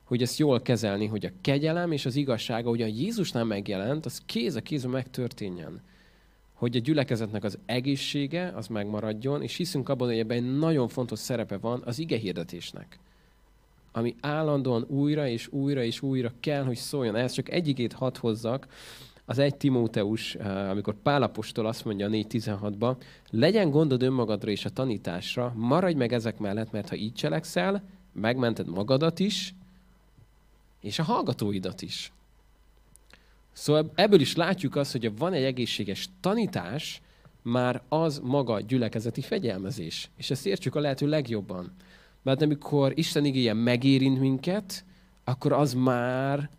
S1: Hogy ezt jól kezelni, hogy a kegyelem és az igazsága, hogy a Jézusnál megjelent, az kéz a kézben megtörténjen. Hogy a gyülekezetnek az egészsége, az megmaradjon, és hiszünk abban, hogy ebben egy nagyon fontos szerepe van az ige hirdetésnek. Ami állandóan újra és újra és újra kell, hogy szóljon. Ehhez csak egyikét hadd hozzak, az egy Timóteus, eh, amikor Pálapostól azt mondja a 4.16-ba, legyen gondod önmagadra és a tanításra, maradj meg ezek mellett, mert ha így cselekszel, megmented magadat is, és a hallgatóidat is. Szóval ebből is látjuk azt, hogy van egy egészséges tanítás, már az maga gyülekezeti fegyelmezés. És ezt értsük a lehető legjobban. Mert amikor Isten igéje megérint minket, akkor az már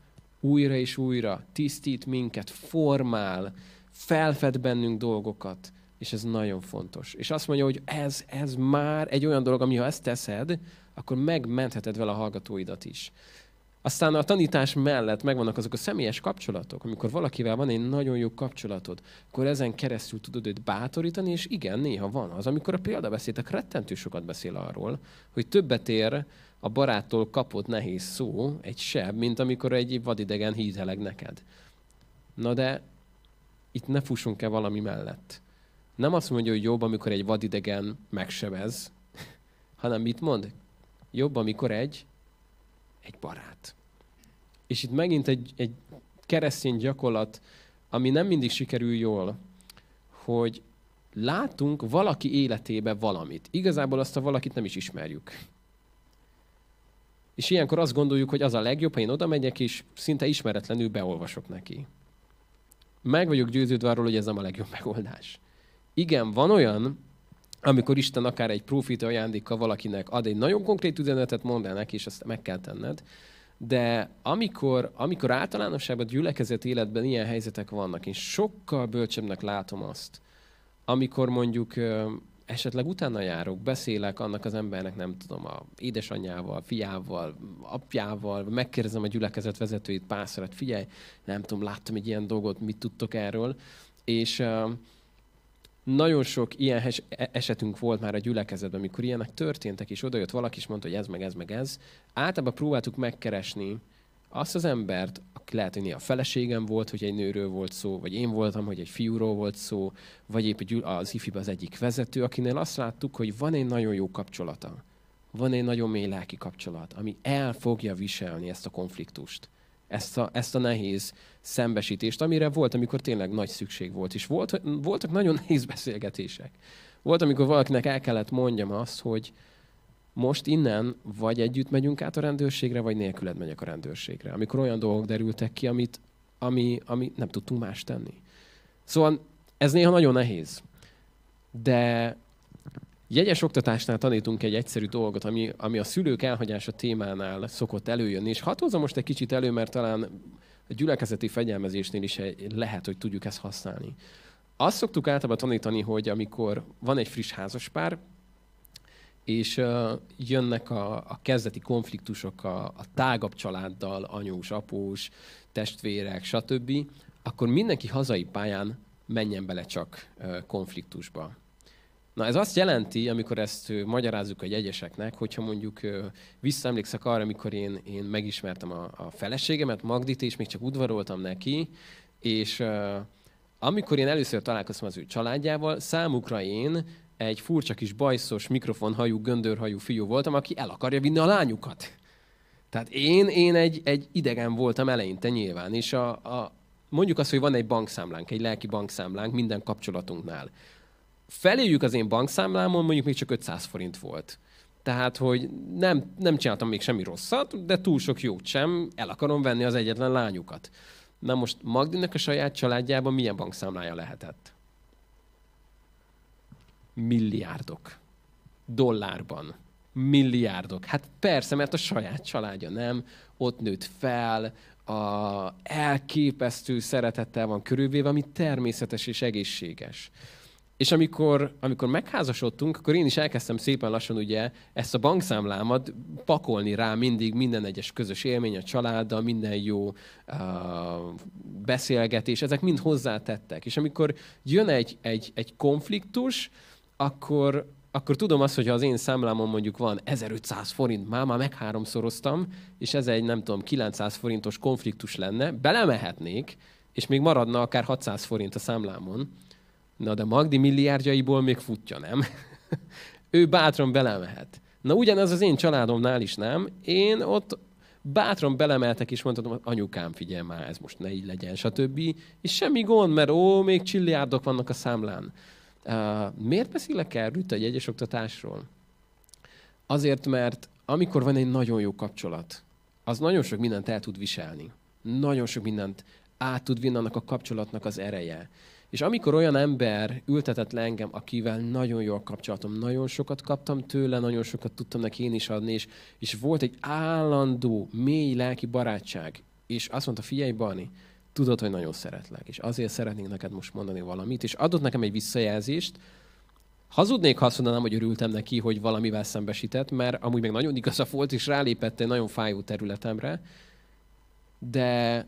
S1: újra és újra tisztít minket, formál, felfed bennünk dolgokat, és ez nagyon fontos. És azt mondja, hogy ez, ez már egy olyan dolog, ami ha ezt teszed, akkor megmentheted vele a hallgatóidat is. Aztán a tanítás mellett megvannak azok a személyes kapcsolatok, amikor valakivel van egy nagyon jó kapcsolatod, akkor ezen keresztül tudod őt bátorítani, és igen, néha van az, amikor a példabeszédek rettentő sokat beszél arról, hogy többet ér a baráttól kapott nehéz szó, egy seb, mint amikor egy vadidegen hízeleg neked. Na de itt ne fussunk el valami mellett. Nem azt mondja, hogy jobb, amikor egy vadidegen megsebez, hanem mit mond? Jobb, amikor egy, egy barát. És itt megint egy, egy keresztény gyakorlat, ami nem mindig sikerül jól, hogy látunk valaki életébe valamit. Igazából azt a valakit nem is ismerjük. És ilyenkor azt gondoljuk, hogy az a legjobb, ha én oda megyek, és szinte ismeretlenül beolvasok neki. Meg vagyok győződve arról, hogy ez nem a legjobb megoldás. Igen, van olyan, amikor Isten akár egy profita ajándékkal valakinek ad egy nagyon konkrét üzenetet, mond el neki, és azt meg kell tenned. De amikor, amikor általánosságban gyülekezet életben ilyen helyzetek vannak, én sokkal bölcsebbnek látom azt, amikor mondjuk esetleg utána járok, beszélek annak az embernek, nem tudom, a édesanyjával, fiával, apjával, megkérdezem a gyülekezet vezetőit párszor, figyelj, nem tudom, láttam egy ilyen dolgot, mit tudtok erről, és nagyon sok ilyen e-, esetünk volt már a gyülekezetben, amikor ilyenek történtek, és odajött valaki, és mondta, hogy ez, meg ez, meg ez. Általában próbáltuk megkeresni azt az embert, aki lehet, hogy a feleségem volt, hogy egy nőről volt szó, vagy én voltam, hogy egy fiúról volt szó, vagy épp az ifi az egyik vezető, akinél azt láttuk, hogy van egy nagyon jó kapcsolata. Van egy nagyon mély lelki kapcsolat, ami el fogja viselni ezt a konfliktust ezt a, ezt a nehéz szembesítést, amire volt, amikor tényleg nagy szükség volt. És volt, voltak nagyon nehéz beszélgetések. Volt, amikor valakinek el kellett mondjam azt, hogy most innen vagy együtt megyünk át a rendőrségre, vagy nélküled megyek a rendőrségre. Amikor olyan dolgok derültek ki, amit, ami, ami nem tudtunk más tenni. Szóval ez néha nagyon nehéz. De Jegyes oktatásnál tanítunk egy egyszerű dolgot, ami, ami a szülők elhagyása témánál szokott előjönni, és hatózom most egy kicsit elő, mert talán a gyülekezeti fegyelmezésnél is lehet, hogy tudjuk ezt használni. Azt szoktuk általában tanítani, hogy amikor van egy friss házaspár, és uh, jönnek a, a kezdeti konfliktusok a, a tágabb családdal, anyós, após, testvérek, stb., akkor mindenki hazai pályán menjen bele csak uh, konfliktusba. Na ez azt jelenti, amikor ezt magyarázzuk a jegyeseknek, hogyha mondjuk visszaemlékszek arra, amikor én, én megismertem a, a feleségemet, Magdit, és még csak udvaroltam neki, és uh, amikor én először találkoztam az ő családjával, számukra én egy furcsa kis bajszos, mikrofonhajú, göndörhajú fiú voltam, aki el akarja vinni a lányukat. Tehát én, én egy, egy idegen voltam eleinte nyilván, és a, a, mondjuk azt, hogy van egy bankszámlánk, egy lelki bankszámlánk minden kapcsolatunknál feléjük az én bankszámlámon mondjuk még csak 500 forint volt. Tehát, hogy nem, nem csináltam még semmi rosszat, de túl sok jót sem, el akarom venni az egyetlen lányukat. Na most Magdinek a saját családjában milyen bankszámlája lehetett? Milliárdok. Dollárban. Milliárdok. Hát persze, mert a saját családja nem, ott nőtt fel, a elképesztő szeretettel van körülvéve, ami természetes és egészséges. És amikor, amikor megházasodtunk, akkor én is elkezdtem szépen lassan ugye ezt a bankszámlámat pakolni rá mindig minden egyes közös élmény a családdal, minden jó uh, beszélgetés, ezek mind hozzátettek. És amikor jön egy, egy, egy konfliktus, akkor, akkor tudom azt, hogy ha az én számlámon mondjuk van 1500 forint, már, már megháromszoroztam, és ez egy, nem tudom, 900 forintos konfliktus lenne, belemehetnék, és még maradna akár 600 forint a számlámon, Na de Magdi milliárdjaiból még futja, nem? ő bátran belemehet. Na ugyanez az én családomnál is nem. Én ott bátran belemeltek, és mondtam, anyukám, figyelj már, ez most ne így legyen, stb. És semmi gond, mert ó, még csilliárdok vannak a számlán. Uh, miért beszélek erről a jegyes oktatásról? Azért, mert amikor van egy nagyon jó kapcsolat, az nagyon sok mindent el tud viselni. Nagyon sok mindent át tud vinni annak a kapcsolatnak az ereje. És amikor olyan ember ültetett le engem, akivel nagyon jó a kapcsolatom, nagyon sokat kaptam tőle, nagyon sokat tudtam neki én is adni, és, és volt egy állandó, mély lelki barátság. És azt mondta, figyelj, Barni, tudod, hogy nagyon szeretlek, és azért szeretnék neked most mondani valamit, és adott nekem egy visszajelzést, Hazudnék, ha azt mondanám, hogy örültem neki, hogy valamivel szembesített, mert amúgy meg nagyon igaza volt, és rálépett egy nagyon fájó területemre, de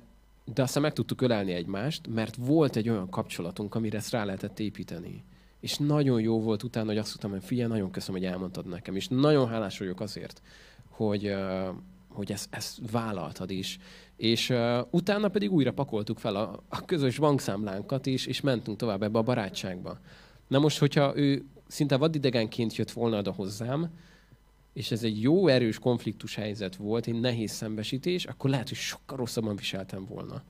S1: de aztán meg tudtuk ölelni egymást, mert volt egy olyan kapcsolatunk, amire ezt rá lehetett építeni. És nagyon jó volt utána, hogy azt mondtam, hogy figyelj, nagyon köszönöm, hogy elmondtad nekem, és nagyon hálás vagyok azért, hogy, hogy ezt, ezt vállaltad is. És uh, utána pedig újra pakoltuk fel a, a közös bankszámlánkat is, és mentünk tovább ebbe a barátságba. Na most, hogyha ő szinte vadidegenként jött volna oda hozzám, és ez egy jó erős konfliktus helyzet volt, egy nehéz szembesítés, akkor lehet, hogy sokkal rosszabban viseltem volna.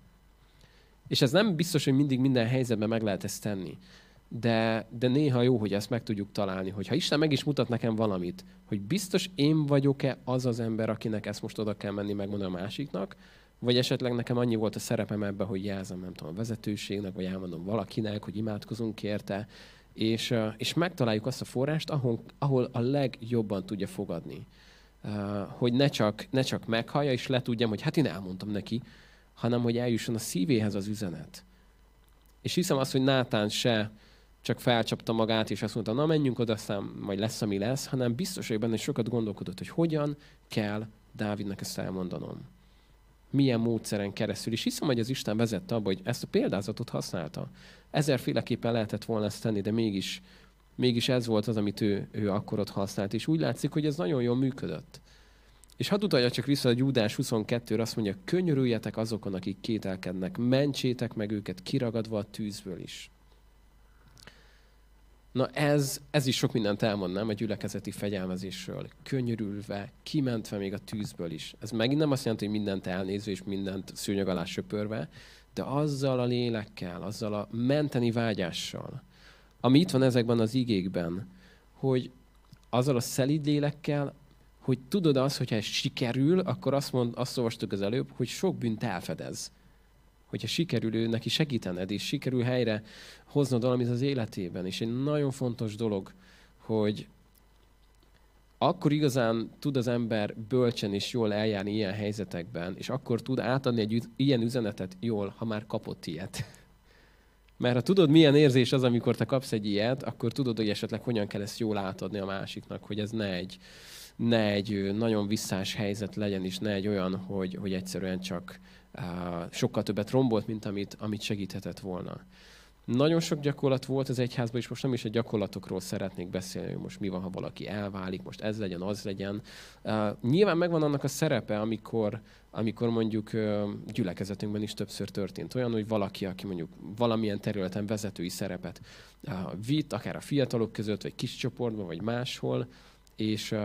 S1: És ez nem biztos, hogy mindig minden helyzetben meg lehet ezt tenni. De, de néha jó, hogy ezt meg tudjuk találni, hogy ha Isten meg is mutat nekem valamit, hogy biztos én vagyok-e az az ember, akinek ezt most oda kell menni megmondani a másiknak, vagy esetleg nekem annyi volt a szerepem ebben, hogy jelzem, nem tudom, a vezetőségnek, vagy elmondom valakinek, hogy imádkozunk érte, és, és megtaláljuk azt a forrást, ahol, ahol a legjobban tudja fogadni hogy ne csak, ne csak meghallja, és letudjam, hogy hát én elmondtam neki, hanem hogy eljusson a szívéhez az üzenet. És hiszem azt, hogy Nátán se csak felcsapta magát, és azt mondta, na menjünk oda, aztán majd lesz, ami lesz, hanem biztos, hogy benne sokat gondolkodott, hogy hogyan kell Dávidnak ezt elmondanom. Milyen módszeren keresztül. És hiszem, hogy az Isten vezette abba, hogy ezt a példázatot használta. Ezerféleképpen lehetett volna ezt tenni, de mégis, mégis ez volt az, amit ő, ő akkor ott használt. És úgy látszik, hogy ez nagyon jól működött. És hadd utalja csak vissza a Júdás 22 azt mondja, könyörüljetek azokon, akik kételkednek, mentsétek meg őket kiragadva a tűzből is. Na ez, ez is sok mindent elmond, nem? A gyülekezeti fegyelmezésről. Könyörülve, kimentve még a tűzből is. Ez megint nem azt jelenti, hogy mindent elnézve és mindent szőnyeg alá söpörve, de azzal a lélekkel, azzal a menteni vágyással, ami itt van ezekben az igékben, hogy azzal a szelíd lélekkel, hogy tudod azt, hogyha ez sikerül, akkor azt, mond, azt olvastuk az előbb, hogy sok bűnt elfedez. Hogyha sikerül ő neki segítened, és sikerül helyre hoznod valamit az életében. És egy nagyon fontos dolog, hogy akkor igazán tud az ember bölcsen és jól eljárni ilyen helyzetekben, és akkor tud átadni egy ilyen üzenetet jól, ha már kapott ilyet. Mert ha tudod, milyen érzés az, amikor te kapsz egy ilyet, akkor tudod, hogy esetleg hogyan kell ezt jól átadni a másiknak, hogy ez ne egy, ne egy nagyon visszás helyzet legyen, és ne egy olyan, hogy, hogy egyszerűen csak sokkal többet rombolt, mint amit, amit segíthetett volna. Nagyon sok gyakorlat volt az egyházban, és most nem is a gyakorlatokról szeretnék beszélni, hogy most mi van, ha valaki elválik, most ez legyen, az legyen. Uh, nyilván megvan annak a szerepe, amikor, amikor mondjuk uh, gyülekezetünkben is többször történt olyan, hogy valaki, aki mondjuk valamilyen területen vezetői szerepet uh, vitt, akár a fiatalok között, vagy kis csoportban, vagy máshol, és,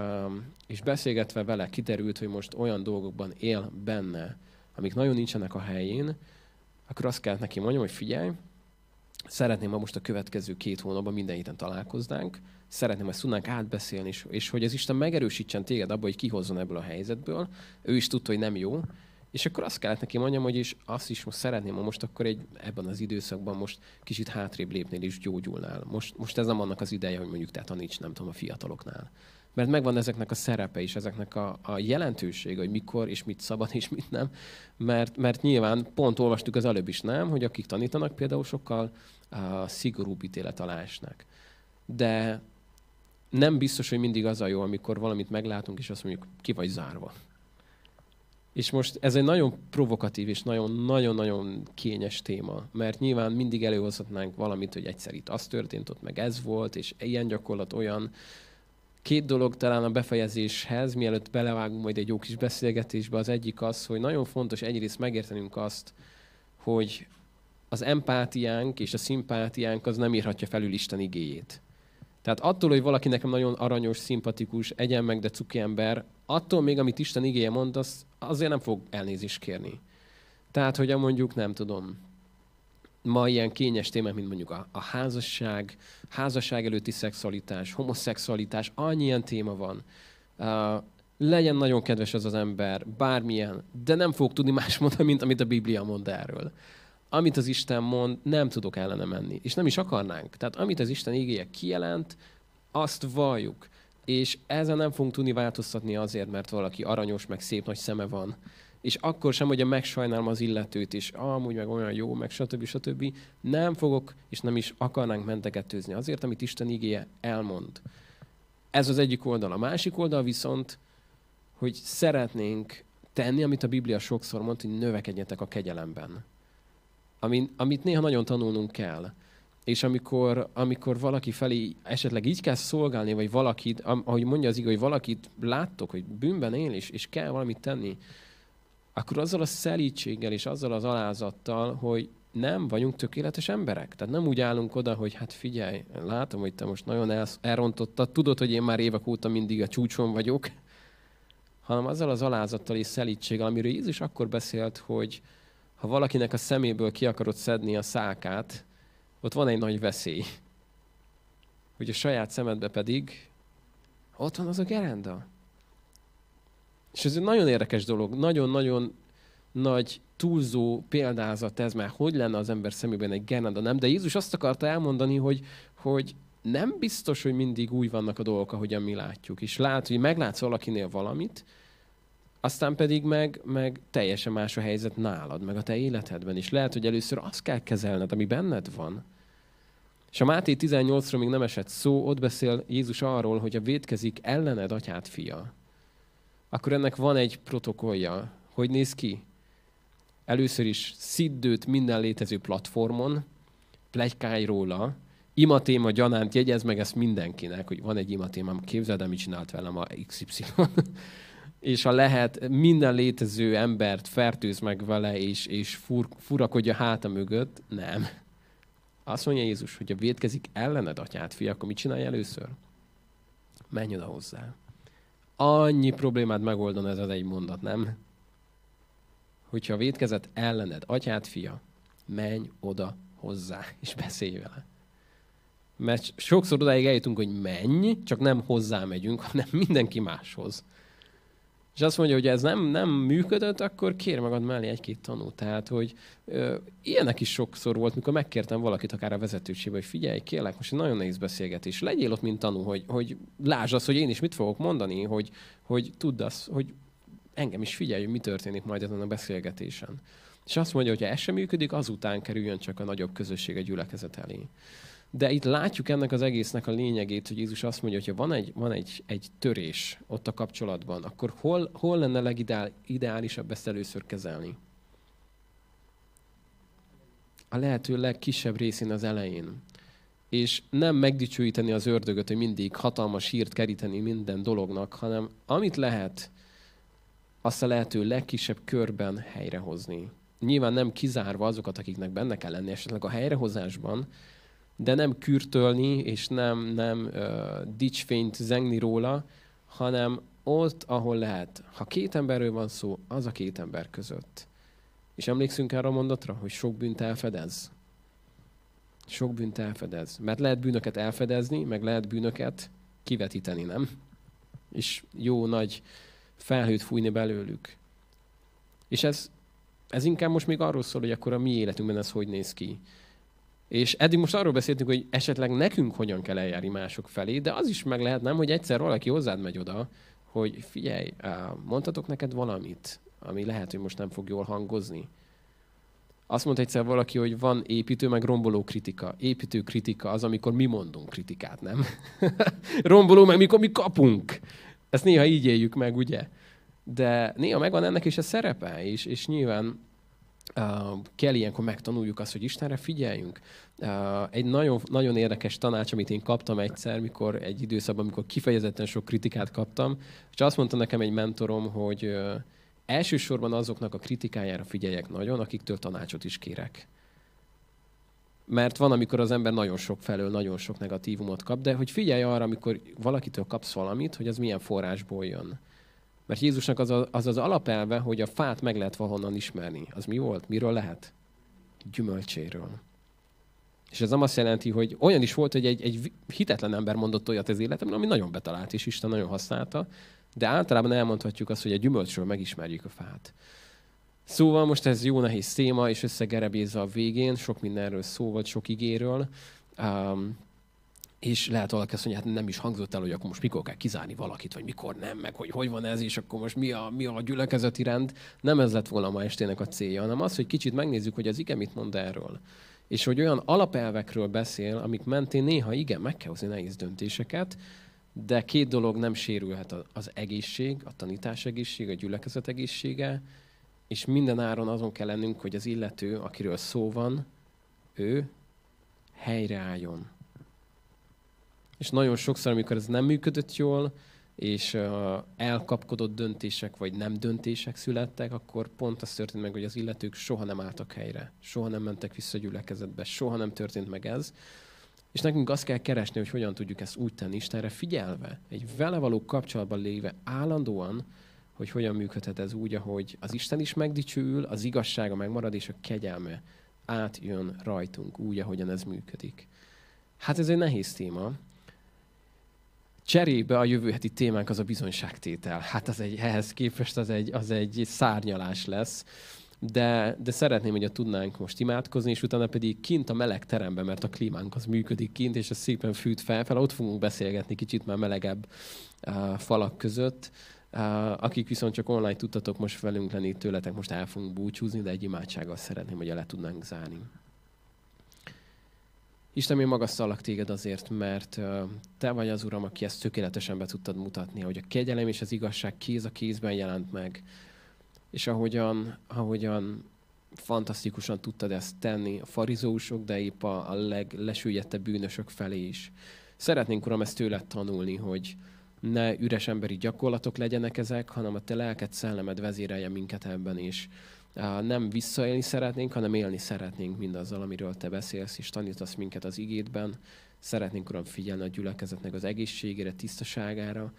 S1: és beszélgetve vele kiderült, hogy most olyan dolgokban él benne, amik nagyon nincsenek a helyén, akkor azt kellett neki mondjam, hogy figyelj, szeretném, ha most a következő két hónapban minden héten találkoznánk, szeretném, hogy tudnánk átbeszélni, és, és hogy az Isten megerősítsen téged abba, hogy kihozzon ebből a helyzetből. Ő is tudta, hogy nem jó, és akkor azt kellett neki mondjam, hogy is azt is most szeretném, ha most akkor egy, ebben az időszakban most kicsit hátrébb lépnél és gyógyulnál. Most, most ez nem annak az ideje, hogy mondjuk te taníts, nem tudom, a fiataloknál mert megvan ezeknek a szerepe is, ezeknek a, a jelentősége, hogy mikor és mit szabad és mit nem, mert, mert nyilván pont olvastuk az előbb is, nem, hogy akik tanítanak például sokkal uh, szigorúbb ítélet alá esnek. De nem biztos, hogy mindig az a jó, amikor valamit meglátunk, és azt mondjuk, ki vagy zárva. És most ez egy nagyon provokatív és nagyon-nagyon kényes téma, mert nyilván mindig előhozhatnánk valamit, hogy egyszer itt az történt, ott meg ez volt, és ilyen gyakorlat olyan, Két dolog talán a befejezéshez, mielőtt belevágunk majd egy jó kis beszélgetésbe, az egyik az, hogy nagyon fontos egyrészt megértenünk azt, hogy az empátiánk és a szimpátiánk az nem írhatja felül Isten igéjét. Tehát attól, hogy valaki nekem nagyon aranyos, szimpatikus, egyen meg, de cuki ember, attól még, amit Isten igéje mond, az azért nem fog elnézést kérni. Tehát, hogy mondjuk, nem tudom, ma ilyen kényes témák, mint mondjuk a, a házasság, házasság előtti szexualitás, homoszexualitás, annyi ilyen téma van. Uh, legyen nagyon kedves az az ember, bármilyen, de nem fog tudni más mondani, mint amit a Biblia mond erről. Amit az Isten mond, nem tudok ellene menni. És nem is akarnánk. Tehát amit az Isten igéje kijelent, azt valljuk. És ezen nem fogunk tudni változtatni azért, mert valaki aranyos, meg szép nagy szeme van, és akkor sem, hogy megsajnálom az illetőt, és amúgy meg olyan jó, meg stb. stb. Nem fogok, és nem is akarnánk mentegetőzni azért, amit Isten igéje elmond. Ez az egyik oldal. A másik oldal viszont, hogy szeretnénk tenni, amit a Biblia sokszor mond, hogy növekedjetek a kegyelemben. Amin, amit néha nagyon tanulnunk kell. És amikor, amikor valaki felé esetleg így kell szolgálni, vagy valakit, ahogy mondja az igaz, hogy valakit láttok, hogy bűnben él, és, és kell valamit tenni, akkor azzal a szelítséggel és azzal az alázattal, hogy nem vagyunk tökéletes emberek. Tehát nem úgy állunk oda, hogy hát figyelj, látom, hogy te most nagyon elrontottad, tudod, hogy én már évek óta mindig a csúcson vagyok, hanem azzal az alázattal és szelítséggel, amiről Jézus akkor beszélt, hogy ha valakinek a szeméből ki akarod szedni a szákát, ott van egy nagy veszély. Hogy a saját szemedbe pedig ott van az a gerenda. És ez egy nagyon érdekes dolog, nagyon-nagyon nagy túlzó példázat ez, mert hogy lenne az ember szemében egy gerenda, nem? De Jézus azt akarta elmondani, hogy, hogy nem biztos, hogy mindig úgy vannak a dolgok, ahogyan mi látjuk. És lát, hogy meglátsz valakinél valamit, aztán pedig meg, meg teljesen más a helyzet nálad, meg a te életedben is. Lehet, hogy először azt kell kezelned, ami benned van. És a Máté 18-ról még nem esett szó, ott beszél Jézus arról, hogy a védkezik ellened atyát fia. Akkor ennek van egy protokollja. Hogy néz ki? Először is sziddőt minden létező platformon, plegykálj róla, imatéma gyanánt jegyez meg ezt mindenkinek, hogy van egy imatémám, képzeld el, mit csinált velem a XY. És ha lehet, minden létező embert fertőz meg vele, és, és fur, furakodja háta mögött, nem. Azt mondja Jézus, hogy ha védkezik ellened atyát, fia, akkor mit csinálj először? Menj oda hozzá. Annyi problémát megoldan ez az egy mondat, nem? Hogyha védkezett ellened atyát, fia, menj oda hozzá, és beszélj vele. Mert sokszor odáig eljutunk, hogy menj, csak nem hozzá megyünk, hanem mindenki máshoz. És azt mondja, hogy ez nem, nem működött, akkor kér magad mellé egy-két tanú. Tehát, hogy ö, ilyenek is sokszor volt, mikor megkértem valakit akár a vezetőségbe, hogy figyelj, kérlek, most egy nagyon nehéz beszélgetés. Legyél ott, mint tanú, hogy, hogy lásd azt, hogy én is mit fogok mondani, hogy, hogy tudd azt, hogy engem is figyelj, hogy mi történik majd ezen a beszélgetésen. És azt mondja, hogy ha ez sem működik, azután kerüljön csak a nagyobb közösség a gyülekezet elé. De itt látjuk ennek az egésznek a lényegét, hogy Jézus azt mondja, hogy ha van egy, van egy, egy törés ott a kapcsolatban, akkor hol, hol lenne legideálisabb ezt először kezelni? A lehető legkisebb részén az elején. És nem megdicsőíteni az ördögöt, hogy mindig hatalmas hírt keríteni minden dolognak, hanem amit lehet, azt a lehető legkisebb körben helyrehozni. Nyilván nem kizárva azokat, akiknek benne kell lenni esetleg a helyrehozásban, de nem kürtölni, és nem, nem uh, dicsfényt zengni róla, hanem ott, ahol lehet. Ha két emberről van szó, az a két ember között. És emlékszünk erre a mondatra, hogy sok bűnt elfedez? Sok bűnt elfedez. Mert lehet bűnöket elfedezni, meg lehet bűnöket kivetíteni, nem? És jó nagy felhőt fújni belőlük. És ez, ez inkább most még arról szól, hogy akkor a mi életünkben ez hogy néz ki. És eddig most arról beszéltünk, hogy esetleg nekünk hogyan kell eljárni mások felé, de az is meg lehet, nem, hogy egyszer valaki hozzád megy oda, hogy figyelj, mondhatok neked valamit, ami lehet, hogy most nem fog jól hangozni. Azt mondta egyszer valaki, hogy van építő, meg romboló kritika. Építő kritika az, amikor mi mondunk kritikát, nem? romboló, meg mikor mi kapunk. Ezt néha így éljük meg, ugye? De néha megvan ennek is a szerepe, és, és nyilván Uh, kell ilyenkor megtanuljuk azt, hogy Istenre figyeljünk. Uh, egy nagyon, nagyon érdekes tanács, amit én kaptam egyszer, mikor egy időszakban, amikor kifejezetten sok kritikát kaptam, és azt mondta nekem egy mentorom, hogy uh, elsősorban azoknak a kritikájára figyeljek nagyon, akiktől tanácsot is kérek. Mert van, amikor az ember nagyon sok felől, nagyon sok negatívumot kap, de hogy figyelj arra, amikor valakitől kapsz valamit, hogy az milyen forrásból jön. Mert Jézusnak az, a, az az alapelve, hogy a fát meg lehet valahonnan ismerni. Az mi volt? Miről lehet? Gyümölcséről. És ez nem azt jelenti, hogy olyan is volt, hogy egy, egy hitetlen ember mondott olyat az életemben, ami nagyon betalált, és Isten nagyon használta, de általában elmondhatjuk azt, hogy a gyümölcsről megismerjük a fát. Szóval most ez jó nehéz téma, és összegerebézve a végén, sok mindenről szó volt, sok igéről. Um, és lehet valaki azt mondja, hát nem is hangzott el, hogy akkor most mikor kell kizárni valakit, vagy mikor nem, meg hogy hogy van ez, és akkor most mi a, mi a gyülekezeti rend. Nem ez lett volna ma estének a célja, hanem az, hogy kicsit megnézzük, hogy az ige mit mond erről. És hogy olyan alapelvekről beszél, amik mentén néha igen, meg kell hozni nehéz döntéseket, de két dolog nem sérülhet az egészség, a tanítás egészség, a gyülekezet egészsége, és minden áron azon kell lennünk, hogy az illető, akiről szó van, ő helyreálljon és nagyon sokszor, amikor ez nem működött jól, és elkapkodott döntések, vagy nem döntések születtek, akkor pont az történt meg, hogy az illetők soha nem álltak helyre, soha nem mentek vissza gyülekezetbe, soha nem történt meg ez. És nekünk azt kell keresni, hogy hogyan tudjuk ezt úgy tenni, Istenre figyelve, egy vele való kapcsolatban léve állandóan, hogy hogyan működhet ez úgy, ahogy az Isten is megdicsőül, az igazsága megmarad, és a kegyelme átjön rajtunk úgy, ahogyan ez működik. Hát ez egy nehéz téma, Cserébe a jövő heti témánk az a bizonyságtétel. Hát az egy, ehhez képest az egy, az egy szárnyalás lesz. de, de szeretném, hogy tudnánk most imádkozni, és utána pedig kint a meleg teremben, mert a klímánk az működik kint, és ez szépen fűt fel, ott fogunk beszélgetni kicsit már melegebb uh, falak között. Uh, akik viszont csak online tudtatok most velünk lenni, tőletek most el fogunk búcsúzni, de egy imádsággal szeretném, hogy le tudnánk zárni. Isten, én magasztallak téged azért, mert te vagy az Uram, aki ezt tökéletesen be tudtad mutatni, hogy a kegyelem és az igazság kéz a kézben jelent meg, és ahogyan, ahogyan fantasztikusan tudtad ezt tenni a farizósok, de épp a, a leglesüllyedtebb bűnösök felé is. Szeretnénk, Uram, ezt tőled tanulni, hogy ne üres emberi gyakorlatok legyenek ezek, hanem a te lelked, szellemed vezérelje minket ebben is nem visszaélni szeretnénk, hanem élni szeretnénk mindazzal, amiről te beszélsz, és tanítasz minket az igétben. Szeretnénk, Uram, figyelni a gyülekezetnek az egészségére, tisztaságára,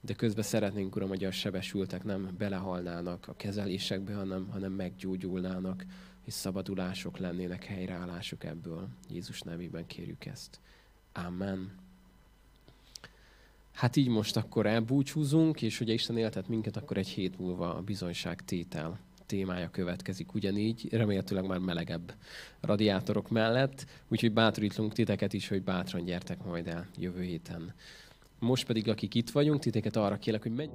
S1: de közben szeretnénk, Uram, hogy a sebesültek nem belehalnának a kezelésekbe, hanem, hanem meggyógyulnának, és szabadulások lennének, helyreállások ebből. Jézus nevében kérjük ezt. Amen. Hát így most akkor elbúcsúzunk, és ugye Isten éltet minket, akkor egy hét múlva a bizonyság tétel témája következik ugyanígy, remélhetőleg már melegebb radiátorok mellett, úgyhogy bátorítunk titeket is, hogy bátran gyertek majd el jövő héten. Most pedig, akik itt vagyunk, titeket arra kérlek, hogy menj...